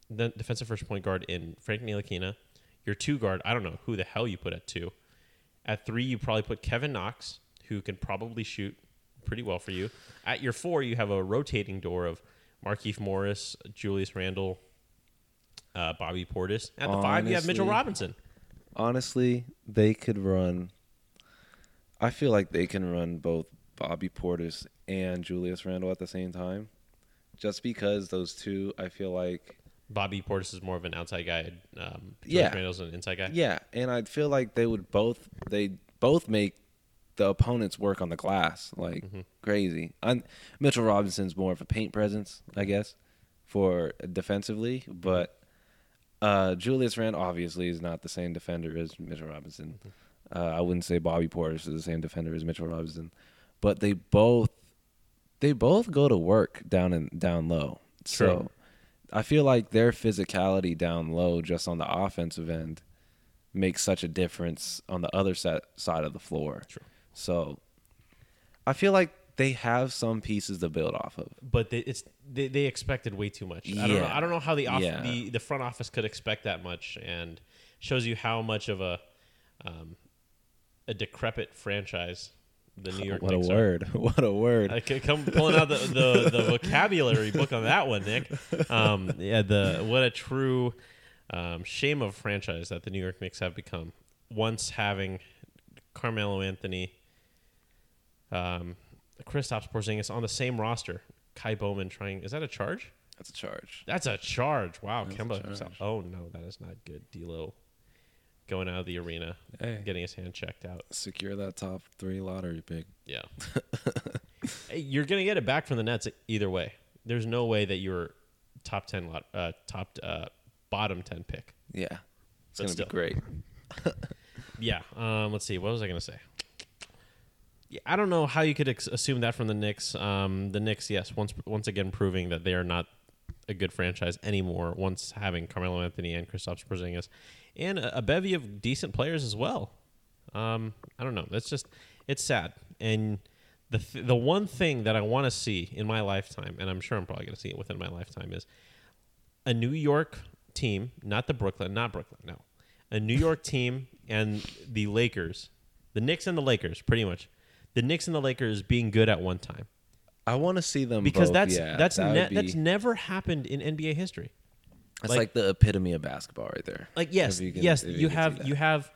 the defensive first point guard in Frank Ntilikina. Your two guard, I don't know who the hell you put at two. At three, you probably put Kevin Knox, who can probably shoot pretty well for you. At your four, you have a rotating door of Marcus Morris, Julius Randle, uh, Bobby Portis. At the five, you have Mitchell Robinson. Honestly, they could run. I feel like they can run both Bobby Portis and Julius Randle at the same time, just because those two. I feel like Bobby Portis is more of an outside guy. Um, Julius Yeah. Randle's an inside guy. Yeah, and I feel like they would both they both make the opponents work on the glass like Mm-hmm. crazy. i Mitchell Robinson's more of a paint presence, I guess, for defensively, but uh, Julius Randle obviously is not the same defender as Mitchell Robinson. Mm-hmm. Uh, I wouldn't say Bobby Portis is the same defender as Mitchell Robinson, but they both they both go to work down and down low. So I feel like their physicality down low, just on the offensive end, makes such a difference on the other set, side of the floor. True. So I feel like they have some pieces to build off of. but they, it's they, they expected way too much. I don't know. I don't know how the off, Yeah. the the front office could expect that much, and shows you how much of a um, a decrepit franchise the New York Knicks. (laughs) what a Knicks are. word! (laughs) What a word! I could come pulling out the, the, the (laughs) vocabulary book on that one, Nick. Um, yeah, the what a true um, shame of franchise that the New York Knicks have become. Once having Carmelo Anthony, um, Kristaps Porzingis on the same roster, Ky Bowman trying. Is that a charge? That's a charge. That's a charge. Wow, That's Kemba. charge. Oh no, that is not good. D'Lo going out of the arena, Hey, getting his hand checked out. secure that top three lottery pick. Yeah. (laughs) Hey, you're gonna get it back from the Nets either way. There's no way that you're top ten lot, uh, top uh, bottom ten pick. Yeah, it's But gonna still. be great. (laughs) Yeah. Um, let's see. What was I gonna say? I don't know how you could ex- assume that from the Knicks. Um, the Knicks, yes, once once again proving that they are not a good franchise anymore. Once having Carmelo Anthony and Kristaps Porzingis, and a, a bevy of decent players as well. Um, I don't know. That's just it's sad. And the th- the one thing that I want to see in my lifetime, and I'm sure I'm probably going to see it within my lifetime, is a New York team, not the Brooklyn, not Brooklyn, no, a New York team and the Lakers, the Knicks and the Lakers, pretty much, the Knicks and the Lakers being good at one time, I want to see them because both, that's yeah, that's that ne- be- that's never happened in NBA history. that's like- like, the epitome of basketball right there. Like yes, you can- yes, if you have you have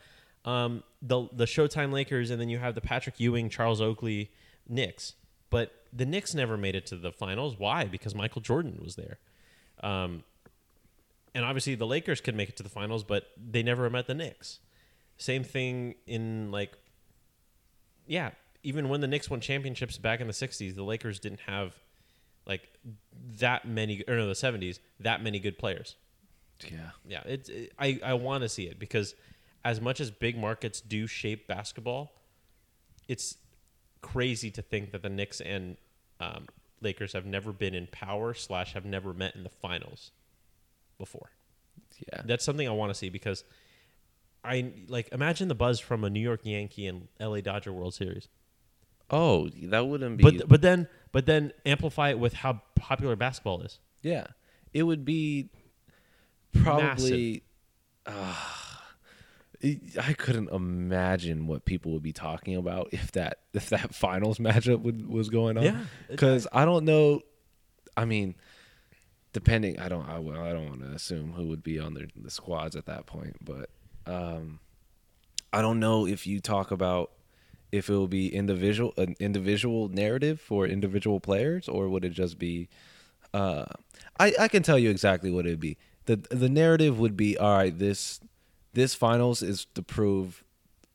um, the the Showtime Lakers, and then you have the Patrick Ewing, Charles Oakley Knicks. But the Knicks never made it to the finals. Why? Because Michael Jordan was there. Um, and obviously the Lakers could make it to the finals, but they never met the Knicks. Same thing in like, yeah, even when the Knicks won championships back in the '60s, the Lakers didn't have like that many, or no, the '70s, that many good players Yeah, yeah it's it, i i want to see it because as much as big markets do shape basketball it's crazy to think that the Knicks and um, Lakers have never been in power slash have never met in the finals before. yeah. That's something I want to see because I like imagine the buzz from a New York Yankee and LA Dodger World Series. Oh, that wouldn't be. But but then but then amplify it with how popular basketball is. yeah, it would be probably. Uh, (sighs) I couldn't imagine what people would be talking about if that if that (laughs) finals matchup would, was going on. Yeah. (laughs) because I don't know. I mean, depending, I don't. I, well, I don't want to assume who would be on the the squads at that point, but um, I don't know if you talk about if it will be individual an individual narrative for individual players, or would it just be uh, I I can tell you exactly what it'd be. the The narrative would be all right. This this finals is to prove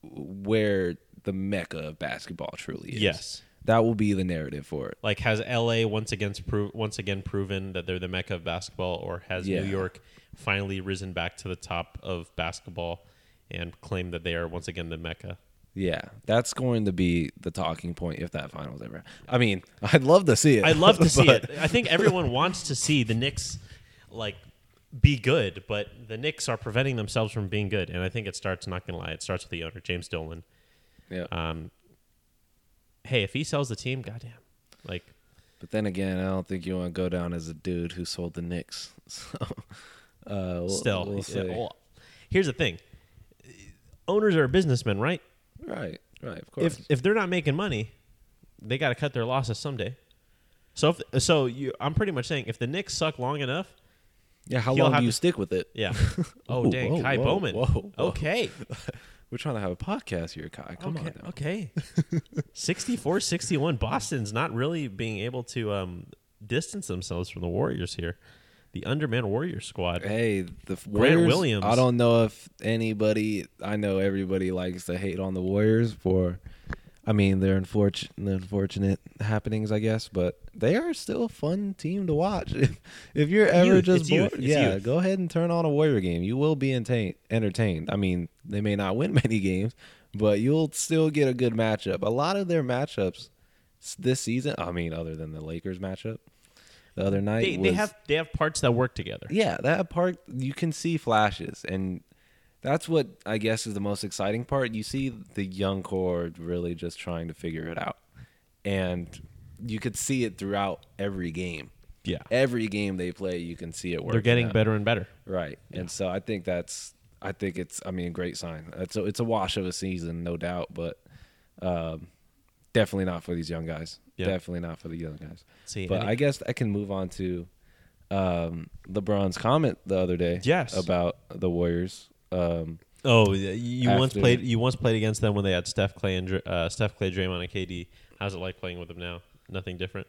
where the mecca of basketball truly is. Yes. that will be the narrative for it. Like, has LA once again pro- once again proven that they're the mecca of basketball, or has Yeah. New York finally risen back to the top of basketball and claimed that they are once again the mecca? Yeah, that's going to be the talking point if that finals ever. I mean, (laughs) I'd love to see it. I'd love to (laughs) see it. I think everyone wants to see the Knicks like be good, but the Knicks are preventing themselves from being good, and I think it starts. Not gonna lie, it starts with the owner, James Dolan. Yeah. Um, hey, if he sells the team, goddamn, like But then again, I don't think you want to go down as a dude who sold the Knicks. (laughs) So, uh, we'll, still. we'll yeah, well, here's the thing: owners are businessmen, right? Right, right, of course. If if they're not making money, they got to cut their losses someday. So if so, you, I'm pretty much saying if the Knicks suck long enough, yeah, how long do you to- stick with it? yeah. (laughs) Oh Whoa, dang, whoa, Ky whoa, Bowman. whoa, whoa. Okay. (laughs) We're trying to have a podcast here, Ky. Come okay, on now. Okay. (laughs) 64 61. Boston's not really being able to um, distance themselves from the Warriors here. The underman Warrior squad. Hey, the Grant Warriors. Williams. I don't know if anybody. I know everybody likes to hate on the Warriors for. I mean, they're unfortunate, unfortunate happenings, I guess, but they are still a fun team to watch. (laughs) If, if you're ever Youth. just bored, yeah, youth. go ahead and turn on a Warrior game. You will be entertained. Entertained. I mean, they may not win (laughs) many games, but you'll still get a good matchup. A lot of their matchups this season. I mean, other than the Lakers matchup the other night, They, they have they have parts that work together. yeah, that part you can see flashes, and that's what I guess is the most exciting part. You see the young core really just trying to figure it out, and you could see it throughout every game. Yeah. Every game they play, you can see it working. They're getting out. better and better. right? And so I think that's I think it's I mean a great sign. It's a, it's a wash of a season, no doubt, but um, definitely not for these young guys. Yeah. Definitely not for the young guys. See, But I guess I can move on to um, LeBron's comment the other day. Yes. About the Warriors. Um, Oh, you once played you once played against them when they had Steph Clay and uh, Steph Clay, Draymond, and KD. How's it like playing with them now? Nothing different.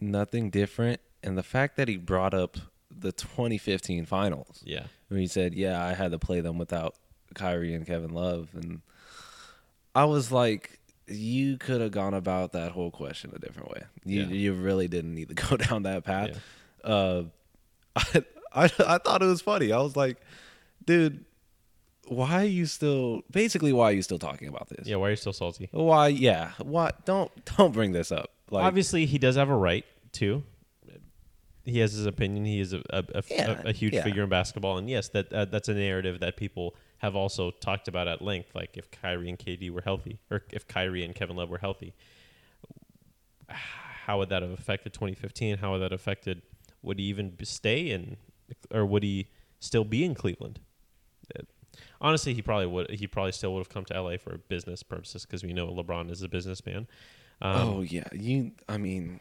nothing different, and the fact that he brought up the 2015 Finals, Yeah. where he said, "Yeah, I had to play them without Kyrie and Kevin Love," and I was like. You could have gone about that whole question a different way. You Yeah. you really didn't need to (laughs) go down that path. Yeah. Uh, (laughs) I, I I thought it was funny. I was like, dude, why are you still basically why are you still talking about this? Yeah. Why are you still salty? Why? Yeah. why? Don't don't bring this up. Like, Obviously, he does have a right to. He has his opinion. He is a, a, a, Yeah, a, a huge yeah. figure in basketball, and yes, that uh, that's a narrative that people have also talked about at length. Like if Kyrie and KD were healthy, or if Kyrie and Kevin Love were healthy, how would that have affected 2015? How would that affected? Would he even stay in, or would he still be in Cleveland? Honestly, he probably would. He probably still would have come to LA for business purposes because we know LeBron is a businessman. Um, oh yeah, you. I mean,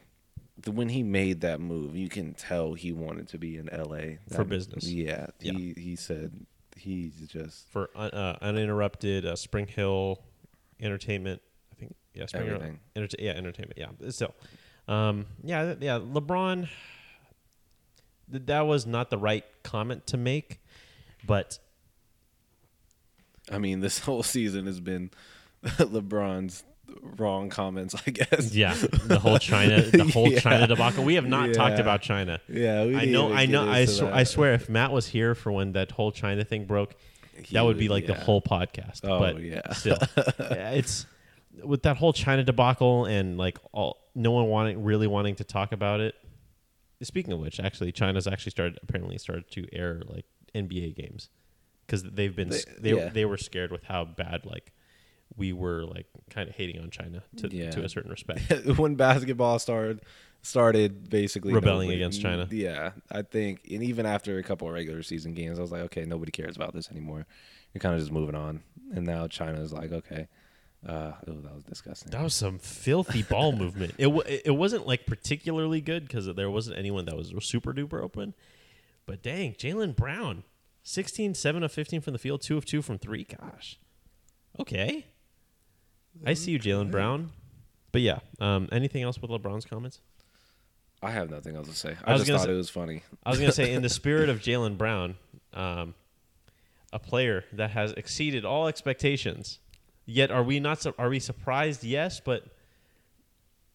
the, when he made that move, you can tell he wanted to be in L.A. For business. Yeah. Yeah. He he said he's just for un, uh, uninterrupted uh, Spring Hill entertainment. I think yeah, Spring Hill Everything. enter- yeah, entertainment. Yeah, still, um, yeah, yeah. LeBron, th- that was not the right comment to make, but I mean, this (laughs) whole season has been (laughs) LeBron's wrong comments, I guess. yeah, the whole China, the (laughs) whole Yeah. China debacle. We have not talked about China. Yeah, we I know, I know, I, sw- I swear, if Matt was here for when that whole China thing broke, He that would be like the whole podcast. Oh, but yeah. still, (laughs) yeah, it's with that whole China debacle and like all no one wanting really wanting to talk about it. Speaking of which, actually, China's actually started apparently started to air like NBA games because they've been They- they yeah. they were scared with how bad like we were like kind of hating on China to Yeah. to a certain respect. (laughs) when basketball started started basically Rebelling nobody- against China. Yeah, I think, and even after a couple of regular season games, I was like, okay, nobody cares about this anymore. You're kind of just moving on, and now China is like, okay, uh, oh, that was disgusting. That was some filthy ball (laughs) movement. It w- it wasn't like particularly good because there wasn't anyone that was super duper open. But dang, Jaylen Brown, 16, 7 of 15 from the field, 2 of 2 from 3. Gosh. Okay. I see you, Jaylen Brown. But yeah, um, anything else with LeBron's comments? I have nothing else to say. I I, just thought say- it was funny. I was gonna say, in the (laughs) spirit of Jaylen Brown, um, a player that has exceeded all expectations. Yet, are we not? su- Are we surprised? Yes, but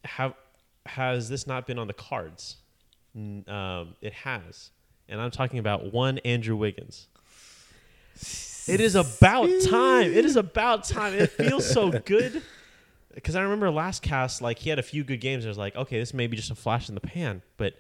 have has this not been on the cards? Um, it has, and I'm talking about one Andrew Wiggins. It is about time. It is about time. It feels so good (laughs) because I remember last cast, like he had a few good games. I was like, okay, this may be just a flash in the pan, but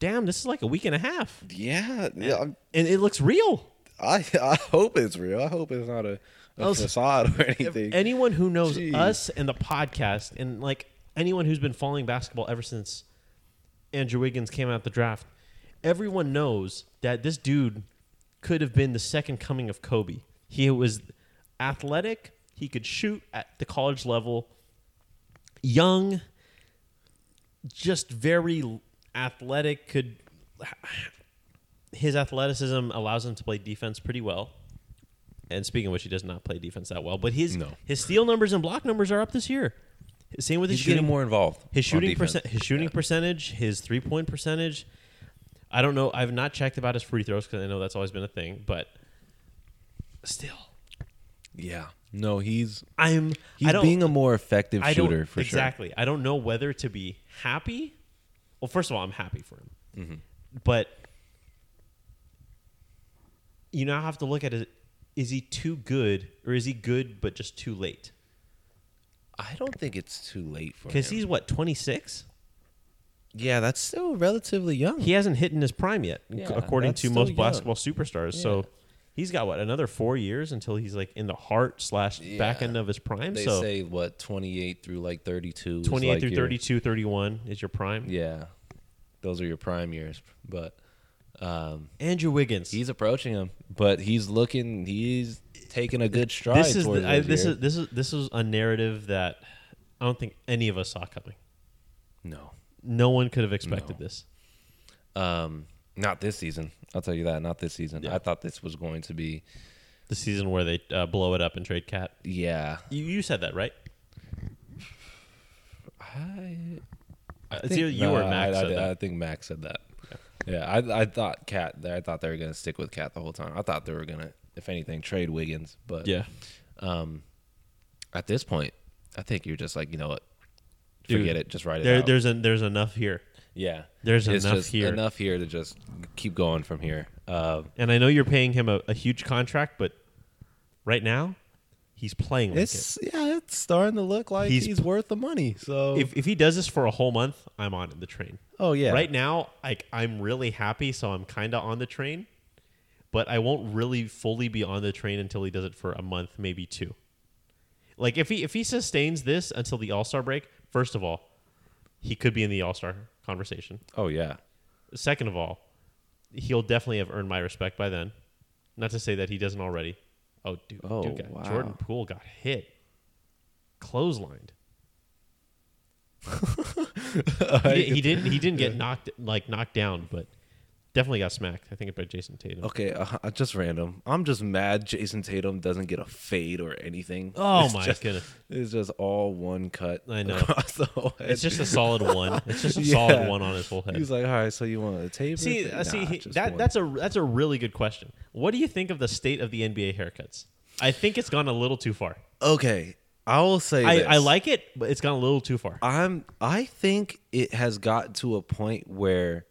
damn, this is like a week and a half, Yeah, yeah. I'm- and it looks real. I (laughs) I hope it's real. I hope it's not a, a Also- facade or anything. anyone who knows Jeez. us and the podcast, and like anyone who's been following basketball ever since Andrew Wiggins came out the draft, everyone knows that this dude could have been the second coming of Kobe. He was athletic. He could shoot at the college level. Young, just very athletic. Could his athleticism allows him to play defense pretty well. And speaking of which, he does not play defense that well. But his No. his steal numbers and block numbers are up this year. Same with his He's shooting. getting more involved. his shooting percent, his shooting percentage, his three point percentage. I don't know. I've not checked about his free throws because I know that's always been a thing. But still, Yeah. No, he's I'm I he's don't, being a more effective I don't- shooter for sure. exactly. I don't know whether to be happy. Well, first of all, I'm happy for him, Mm-hmm. but you now have to look at it. Is he too good, or is he good but just too late? sure. I don't think it's too late for him. Because he's what 26. Yeah, that's still relatively young. He hasn't hit in his prime yet, Yeah, according to most young. basketball superstars. So he's got what another four years until he's like in the heart slash back end of his prime. they so say what 28 through like thirty two. Twenty eight like through your- 32, 31 is your prime. Yeah, those are your prime years. But um, Andrew Wiggins. he's approaching him, but he's looking. He's taking a good stride. this is the, I, this years. is this is this is a narrative that I don't think any of us saw coming. no, No one could have expected No. this. um, not this season. I'll tell you that. Not this season. Yeah. I thought this was going to be. The season where they uh, blow it up and trade KAT. Yeah, You, you said that right? I. I It's either you or Max I, I. I think Max said that. Yeah, I, I thought KAT. I thought they were gonna stick with KAT the whole time. I thought they were gonna, if anything, trade Wiggins. But Yeah. um, at this point, I think you're just like, you know what? Dude, Forget it. Just write it There, out. there's a, there's enough here, yeah, there's it's enough just here. enough here to just keep going from here. Uh, and I know you're paying him a, a huge contract, but right now he's playing like it. it's yeah, it's starting to look like He's he's, worth the money. So If if he does this for a whole month, I'm on the train. oh yeah, Right now, like I'm really happy, so I'm kind of on the train, but I won't really fully be on the train until he does it for a month, maybe two. Like if he if he sustains this until the All Star break, first of all, he could be in the All Star conversation. Oh yeah, Second of all, he'll definitely have earned my respect by then. Not to say that he doesn't already. Oh, dude, Oh, dude got, wow. Jordan Poole got hit, clotheslined. (laughs) he, did, he didn't. He didn't get knocked like knocked down, but definitely got smacked. I think it's by Jayson Tatum. Okay, uh, just random. I'm just mad Jayson Tatum doesn't get a fade or anything. (laughs) Oh It's my just, goodness! It's just all one cut. I know. across the whole (laughs) head. It's just a solid (laughs) one. It's just a Yeah. solid one on his whole head. He's like, all right, so you want a tape? see, uh, see, he- that one. that's a that's a really good question. What do you think of the state of the NBA haircuts? I think it's gone a little too far. okay. I will say I, this. I like it, but it's gone a little too far. I'm. I think it has got to a point where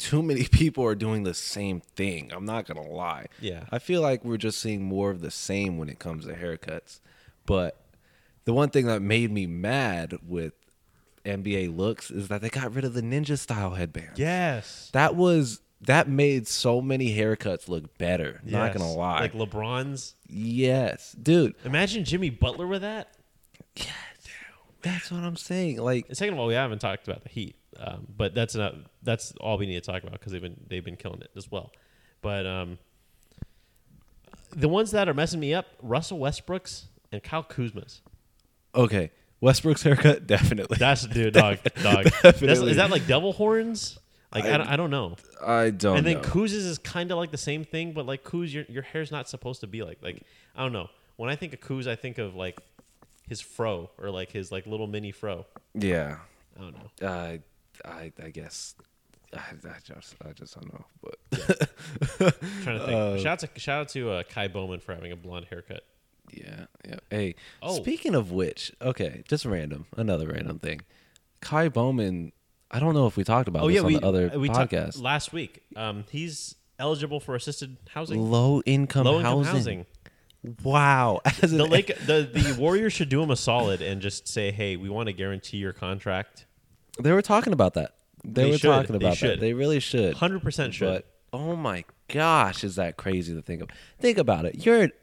too many (laughs) people are doing the same thing. I'm not gonna lie. Yeah. I feel like we're just seeing more of the same when it comes to haircuts. But the one thing that made me mad with NBA looks is that they got rid of the ninja style headband. Yes. That was that made so many haircuts look better. Not gonna lie. Like LeBron's. yes, dude. Imagine Jimmy Butler with that. That's what I'm saying. Like And second of all, we haven't talked about the Heat, um, but that's not that's all we need to talk about because they've been they've been killing it as well. But um, the ones that are messing me up: Russell Westbrook's and Kyle Kuzma's. okay, Westbrook's haircut (laughs) definitely. That's dude, (laughs) dog, dog. That's, is that like devil horns? Like I, I- don't, I don't know. I don't and then know. Kuz's is kind of like the same thing, but like Kuz, your your hair's not supposed to be like like I don't know. When I think of Kuz, I think of like his fro or like his like little mini fro. yeah. I don't know. Uh, I I guess I, I just I just don't know. But (laughs) trying to think. shout out to shout out to uh, Ky Bowman for having a blonde haircut. yeah, yeah. Hey, Oh. speaking of which, okay, just random, another random thing. Ky Bowman. I don't know if we talked about Oh this yeah, on we the other uh, we podcast. last week. Um, he's eligible for assisted housing, Low income low income housing. housing. Wow. (laughs) The Lake, (laughs) the the Warriors should do him a solid and just say, hey, we want to guarantee your contract. They were talking about that. They, They were should. talking They about should. that. They really should. Hundred percent should. But oh my gosh, is that crazy to think of? Think about it. You're to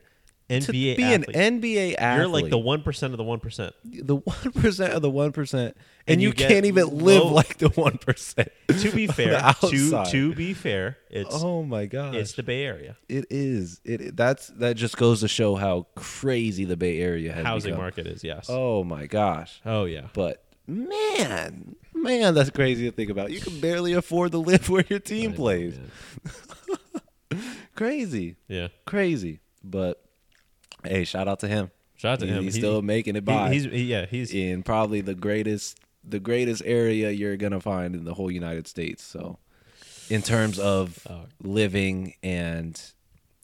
NBA be athlete. an NBA athlete. You're like the one percent of the one percent. the one percent of the one percent, and, And you, you get can't even live low- like the one percent. To be (laughs) fair, to to be fair, it's oh my gosh, it's the Bay Area it is. It that's that just goes to show how crazy the Bay Area has housing become. market is. Yes. Oh my gosh. Oh yeah. But man, man, that's crazy to think about. You can barely afford to live (laughs) where your team plays. (laughs) Crazy, Yeah. crazy. But hey, shout out to him. Shout out to He- him. He's He- still making it he- by he's he, yeah. He's in probably the greatest, the greatest area you're gonna find in the whole United States. So, in terms of Oh. living and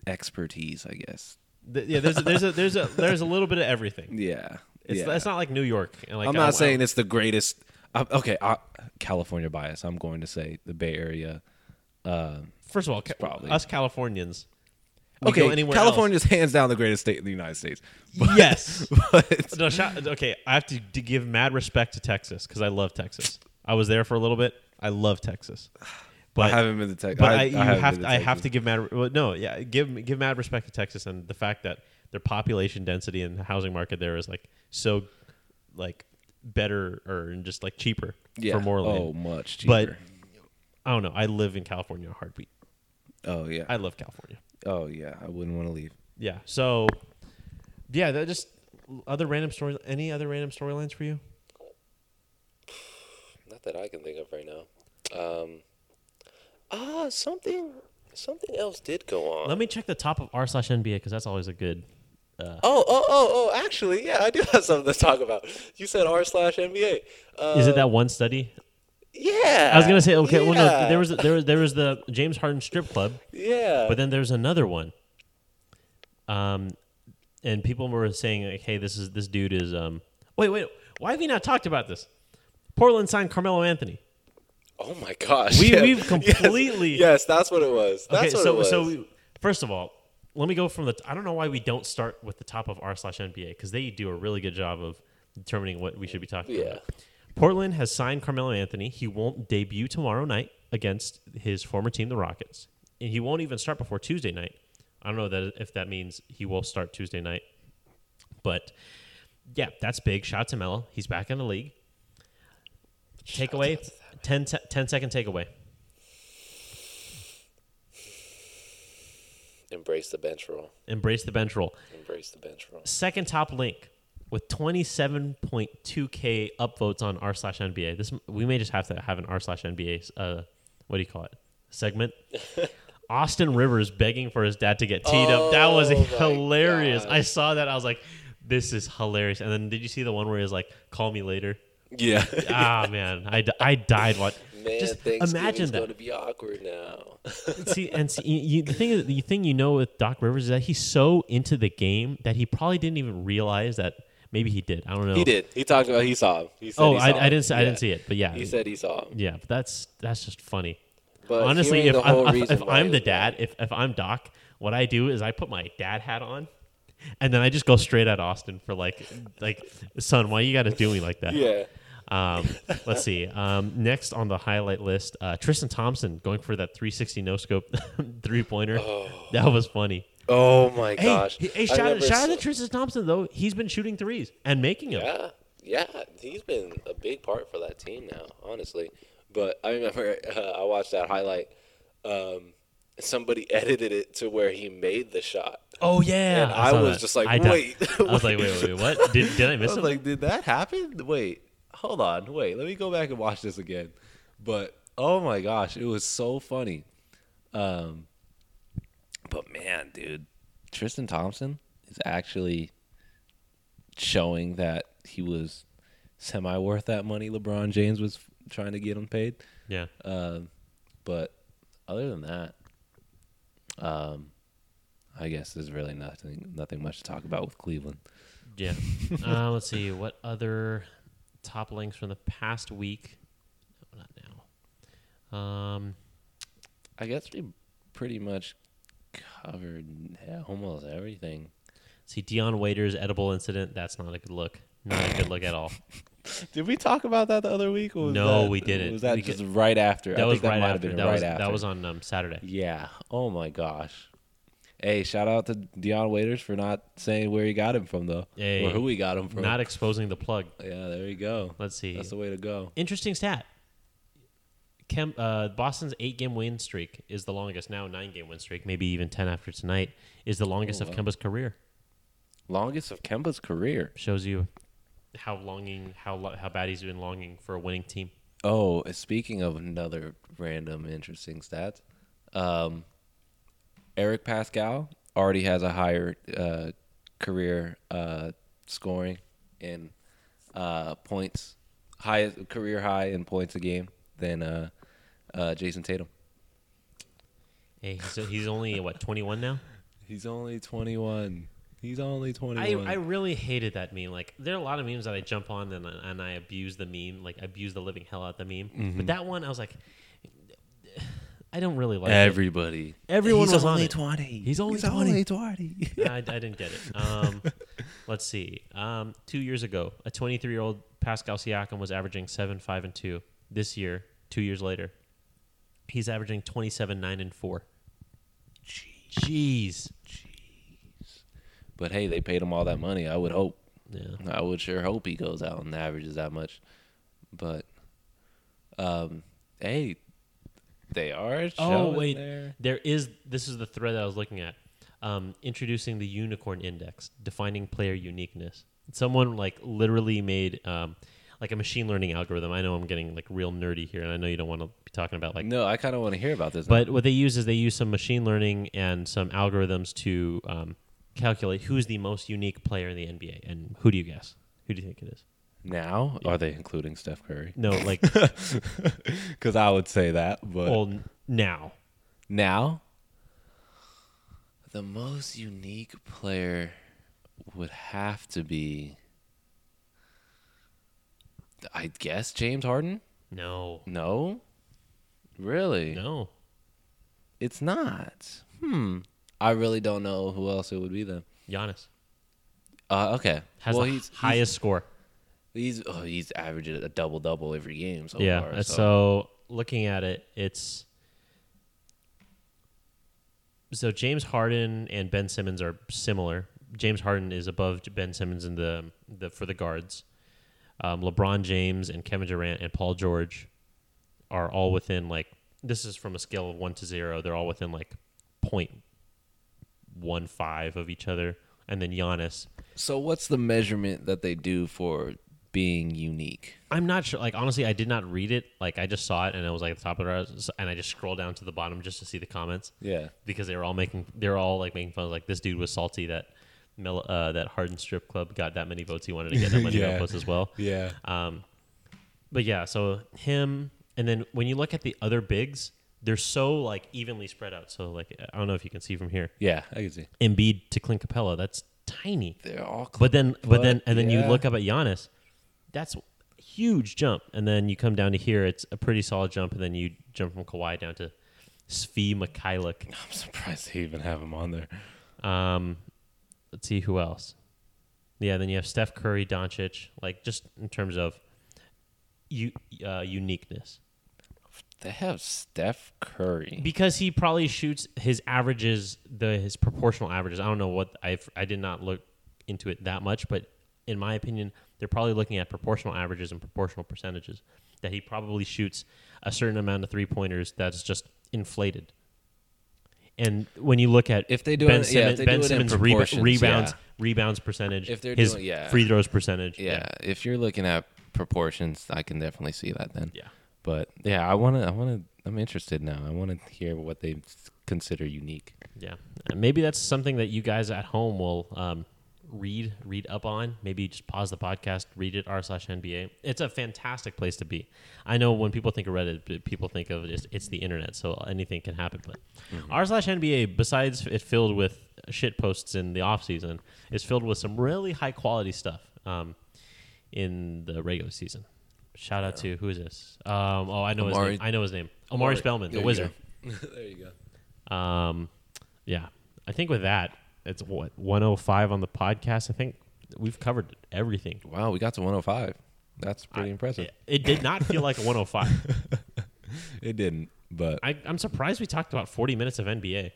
expertise, I guess. th- yeah. There's a, there's a there's a there's a little bit of everything. (laughs) Yeah, It's yeah. it's not like New York. And like I'm not saying it's the greatest. Uh, okay, uh, California bias. I'm going to say the Bay Area. Uh, First of all, ca- probably- us Californians. okay, else- California's hands down the greatest state in the United States. (laughs) yes. But No, shout, okay, I have to, to give mad respect to Texas because I love Texas. I was there for a little bit. I love Texas, (sighs) but I haven't been to Texas. but I, you haven't have to, I have to give mad. Well, no, yeah, give give mad respect to Texas and the fact that their population density and the housing market there is like so, like better or and just like cheaper yeah. for more land. Oh, much cheaper. But- I don't know. I live in California, a heartbeat. oh yeah. I love California. oh yeah. I wouldn't want to leave. Yeah. So, yeah, that just other random story. Any other random storylines for you? (sighs) Not that I can think of right now. Um, ah, something, something else did go on. Let me check the top of r slash NBA because that's always a good. Oh, oh, oh, oh! Actually, yeah, I do have something to talk about. You said r slash NBA. Uh, Is it that one study? Yeah. I was gonna say okay. Well, no, there was there was there was the James Harden strip club, Yeah. but then there's another one. Um, and people were saying like, "Hey, this is this dude is um." Wait, wait. Why have you not talked about this? Portland signed Carmelo Anthony. oh my gosh. We- (laughs) yeah. we've Yes, completely- Yes, that's what it was. That's okay, what so it was. so we- first of all, let me go from the. I don't know why we don't start with the top of r slash NBA because they do a really good job of determining what we should be talking Yeah. about. Portland has signed Carmelo Anthony. He won't debut tomorrow night against his former team, the Rockets, and he won't even start before Tuesday night. I don't know that if that means he will start Tuesday night, but yeah, that's big. Shout out to Melo. He's back in the league. Takeaway, 10, se- 10 second takeaway. Embrace the bench role. Embrace the bench role. Embrace the bench role. second top link with 27.2k upvotes on r slash nba this we may just have to have an r slash nba uh what do you call it? Segment? (laughs) Austin rivers begging for his dad to get teed up. That was Oh hilarious. I saw that. I was like this is hilarious. And then did you see the one where he was like call me later? Yeah. ah man. I, I died what Man, just imagine going that to be awkward now. (laughs) see and see, you, the thing is- the thing you know with Doc Rivers is that he's so into the game that he probably didn't even realize that maybe he did. I don't know. He did. He talked about. He saw him. He said Oh, he saw I, him. I didn't see, I didn't see it, but yeah, He said he saw him. yeah. But that's that's just funny. But Honestly, if I'm, if, if I'm the dad, if if I'm Doc, what I do is I put my dad hat on, and then I just go straight at Austin for like like son, why you got to do me like that? Yeah. Um, let's see. Um, next on the highlight list, uh, Tristan Thompson going for that 360 no scope three (laughs) pointer. That was funny. Oh my Hey, gosh. hey, hey, shout, out, shout out to Tristan Thompson though. He's been shooting threes and making them. Yeah, yeah, he's been a big part for that team now, honestly. But I remember (laughs) uh, I watched that highlight. Um, somebody (laughs) edited it to where he made the shot. Oh yeah, And I saw was that. just like, I wait, I was like, wait, wait, wait, what? Did, did I I miss was him? like, did that happen? Wait, hold on. Wait, let me go back and watch this again. But oh my gosh, it was so funny. Um, but man, dude, Tristan Thompson is actually showing that he was semi worth that money LeBron James was trying to get him paid. Yeah. Um, but other than that, um, I guess there's really nothing nothing much to talk about with Cleveland. Yeah. (laughs) uh, let's see. What other top links from the past week? No, not now. Um, I guess we pretty much covered yeah, almost everything. see, Dion Waiters' edible incident. That's not a good look. Not a good look at all. (laughs) Did we talk about that the other week? Or was No, that- we didn't. Was that Because- just right after? That I was think that right might after. That right was after. that was on um, Saturday. Yeah. Oh my gosh. Hey, shout out to Dion Waiters for not saying where he got him from, though, Hey, or who he got him from. Not exposing the plug. yeah, there you go. Let's see. That's the way to go. Interesting stat. Kem, uh, Boston's eight-game win streak is the longest. Now nine-game win streak, maybe even ten after tonight, is the longest Oh, of. Kemba's career. Longest of Kemba's career. Shows you how longing, how lo- how bad he's been longing for a winning team. Oh, speaking of another random interesting stat, um, Eric Paschall already has a higher uh, career uh, scoring in uh, points, highest career high in points a game than uh, uh, Jayson Tatum. Hey, he's, he's only what 21 now. He's only twenty one. He's only twenty I. I really hated that meme. Like there are a lot of memes that I jump on and I- and I abuse the meme, like abuse the living hell out of the meme. Mm-hmm. But that one, I was like, I don't really like it. Everybody. Everyone He's was on only it. twenty. He's only He's 20. only twenty. I, I didn't get it. Um, (laughs) let's see. Um, two years ago, a 23 year old Pascal Siakam was averaging seven, five, and two. This year, two years later, he's averaging 27, nine, and four. Jeez. Jeez. But hey, they paid him all that money. I would hope. Yeah. I would sure hope he goes out and averages that much. But, um, hey, they are. Oh wait, there. there is. This is the thread I was looking at. Um, introducing the unicorn index, defining player uniqueness. Someone like literally made um, like a machine learning algorithm. I know I'm getting like real nerdy here, and I know you don't want to be talking about like no, I kind of want to hear about this. But what they use is they use some machine learning and some algorithms to um, calculate who's the most unique player in the NBA. And who do you guess? Who do you think it is? Now, are they including Steph Curry? No, like (laughs) Because I would say that. But well, n- now. now, the most unique player would have to be, I guess, James Harden. No, No, really, no. it's not. Hmm. I really don't know who else it would be then. Giannis Uh, okay. has well, the he's highest score. He's he's, oh, he's averaging a double double every game so yeah. far. uh, so. looking at it, it's so James Harden and Ben Simmons are similar. James Harden is above Ben Simmons in the the for the guards. Um, LeBron James and Kevin Durant and Paul George are all within like this is from a scale of one to zero. They're all within like point one five of each other, and then Giannis. so what's the measurement that they do for being unique? I'm not sure. Like honestly, I did not read it. Like I just saw it, and it was like at the top of the and I just scrolled down to the bottom just to see the comments Yeah. because they were all making they were all like making fun of like this dude was salty that Mel, uh, that Harden strip club got that many votes. He wanted to get that many (laughs) Yeah. votes as well. Yeah. Um, but yeah, so him, and then when you look at the other bigs, they're so like evenly spread out. So like I don't know if you can see from here, Yeah, I can see. Embiid to Clint Capela, that's tiny. They're all But then, but, But, then, and then you look up at Giannis, that's a huge jump. And then you come down to here, it's a pretty solid jump. And then you jump from Kawhi down to Svi Mykhailiuk. (laughs) I'm surprised they even have him on there. Um, let's see who else. Yeah, then you have Steph Curry, Doncic. Like just in terms of you uh, uniqueness, They have Steph Curry. because he probably shoots his averages, the his proportional averages. I don't know what I I did not look into it that much, but in my opinion, they're probably looking at proportional averages and proportional percentages. That he probably shoots a certain amount of three pointers that's just inflated. And when you look at If they do Ben it- yeah, Simmons, they Ben do Simmons reba- rebounds yeah. rebounds percentage, If they're his doing- yeah. free throws percentage, yeah, if you're looking at proportions, I can definitely see that then. yeah. But yeah, I want to. I want to. I'm interested now. I want to hear what they consider unique. Yeah, And maybe that's something that you guys at home will um, read read up on, maybe just pause the podcast, read it r slash NBA. It's a fantastic place to be. I know when people think of Reddit, people think of just it's the internet, so anything can happen. But r slash NBA, besides it filled with shit posts in the off season, is filled with some really high quality stuff um, in the regular season. Shout out to who is this? Um, oh, I know his name. I know his name. Omari Spellman, the There you wizard. (laughs) there you go. Um, yeah, I think with that, it's what 105 on the podcast. I think we've covered everything. Wow, we got to 105. That's pretty I- impressive. It, it did not feel like a (laughs) 105. It didn't, but I, I'm surprised we talked about 40 minutes of NBA.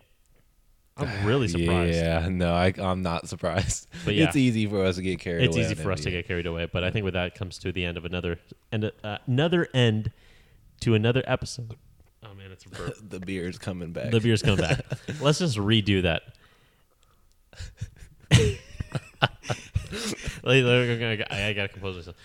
I'm really surprised. Yeah, no, I, I'm not surprised. (laughs) But yeah. it's easy for us to get carried It's away. easy on for us to get carried away, but I think with that comes to the end of another and uh, another end to another episode. Oh man, it's a burp. (laughs) the beer's coming back. the beer's coming back. Let's just redo that. I gotta compose myself.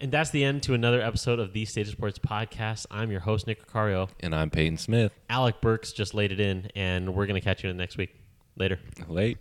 And that's the end to another episode of the Stage of Sports podcast. I'm your host, Nick Ricario. and I'm Peyton Smith. Alec Burks just laid it in, and we're gonna catch you in the next week. Later. Late.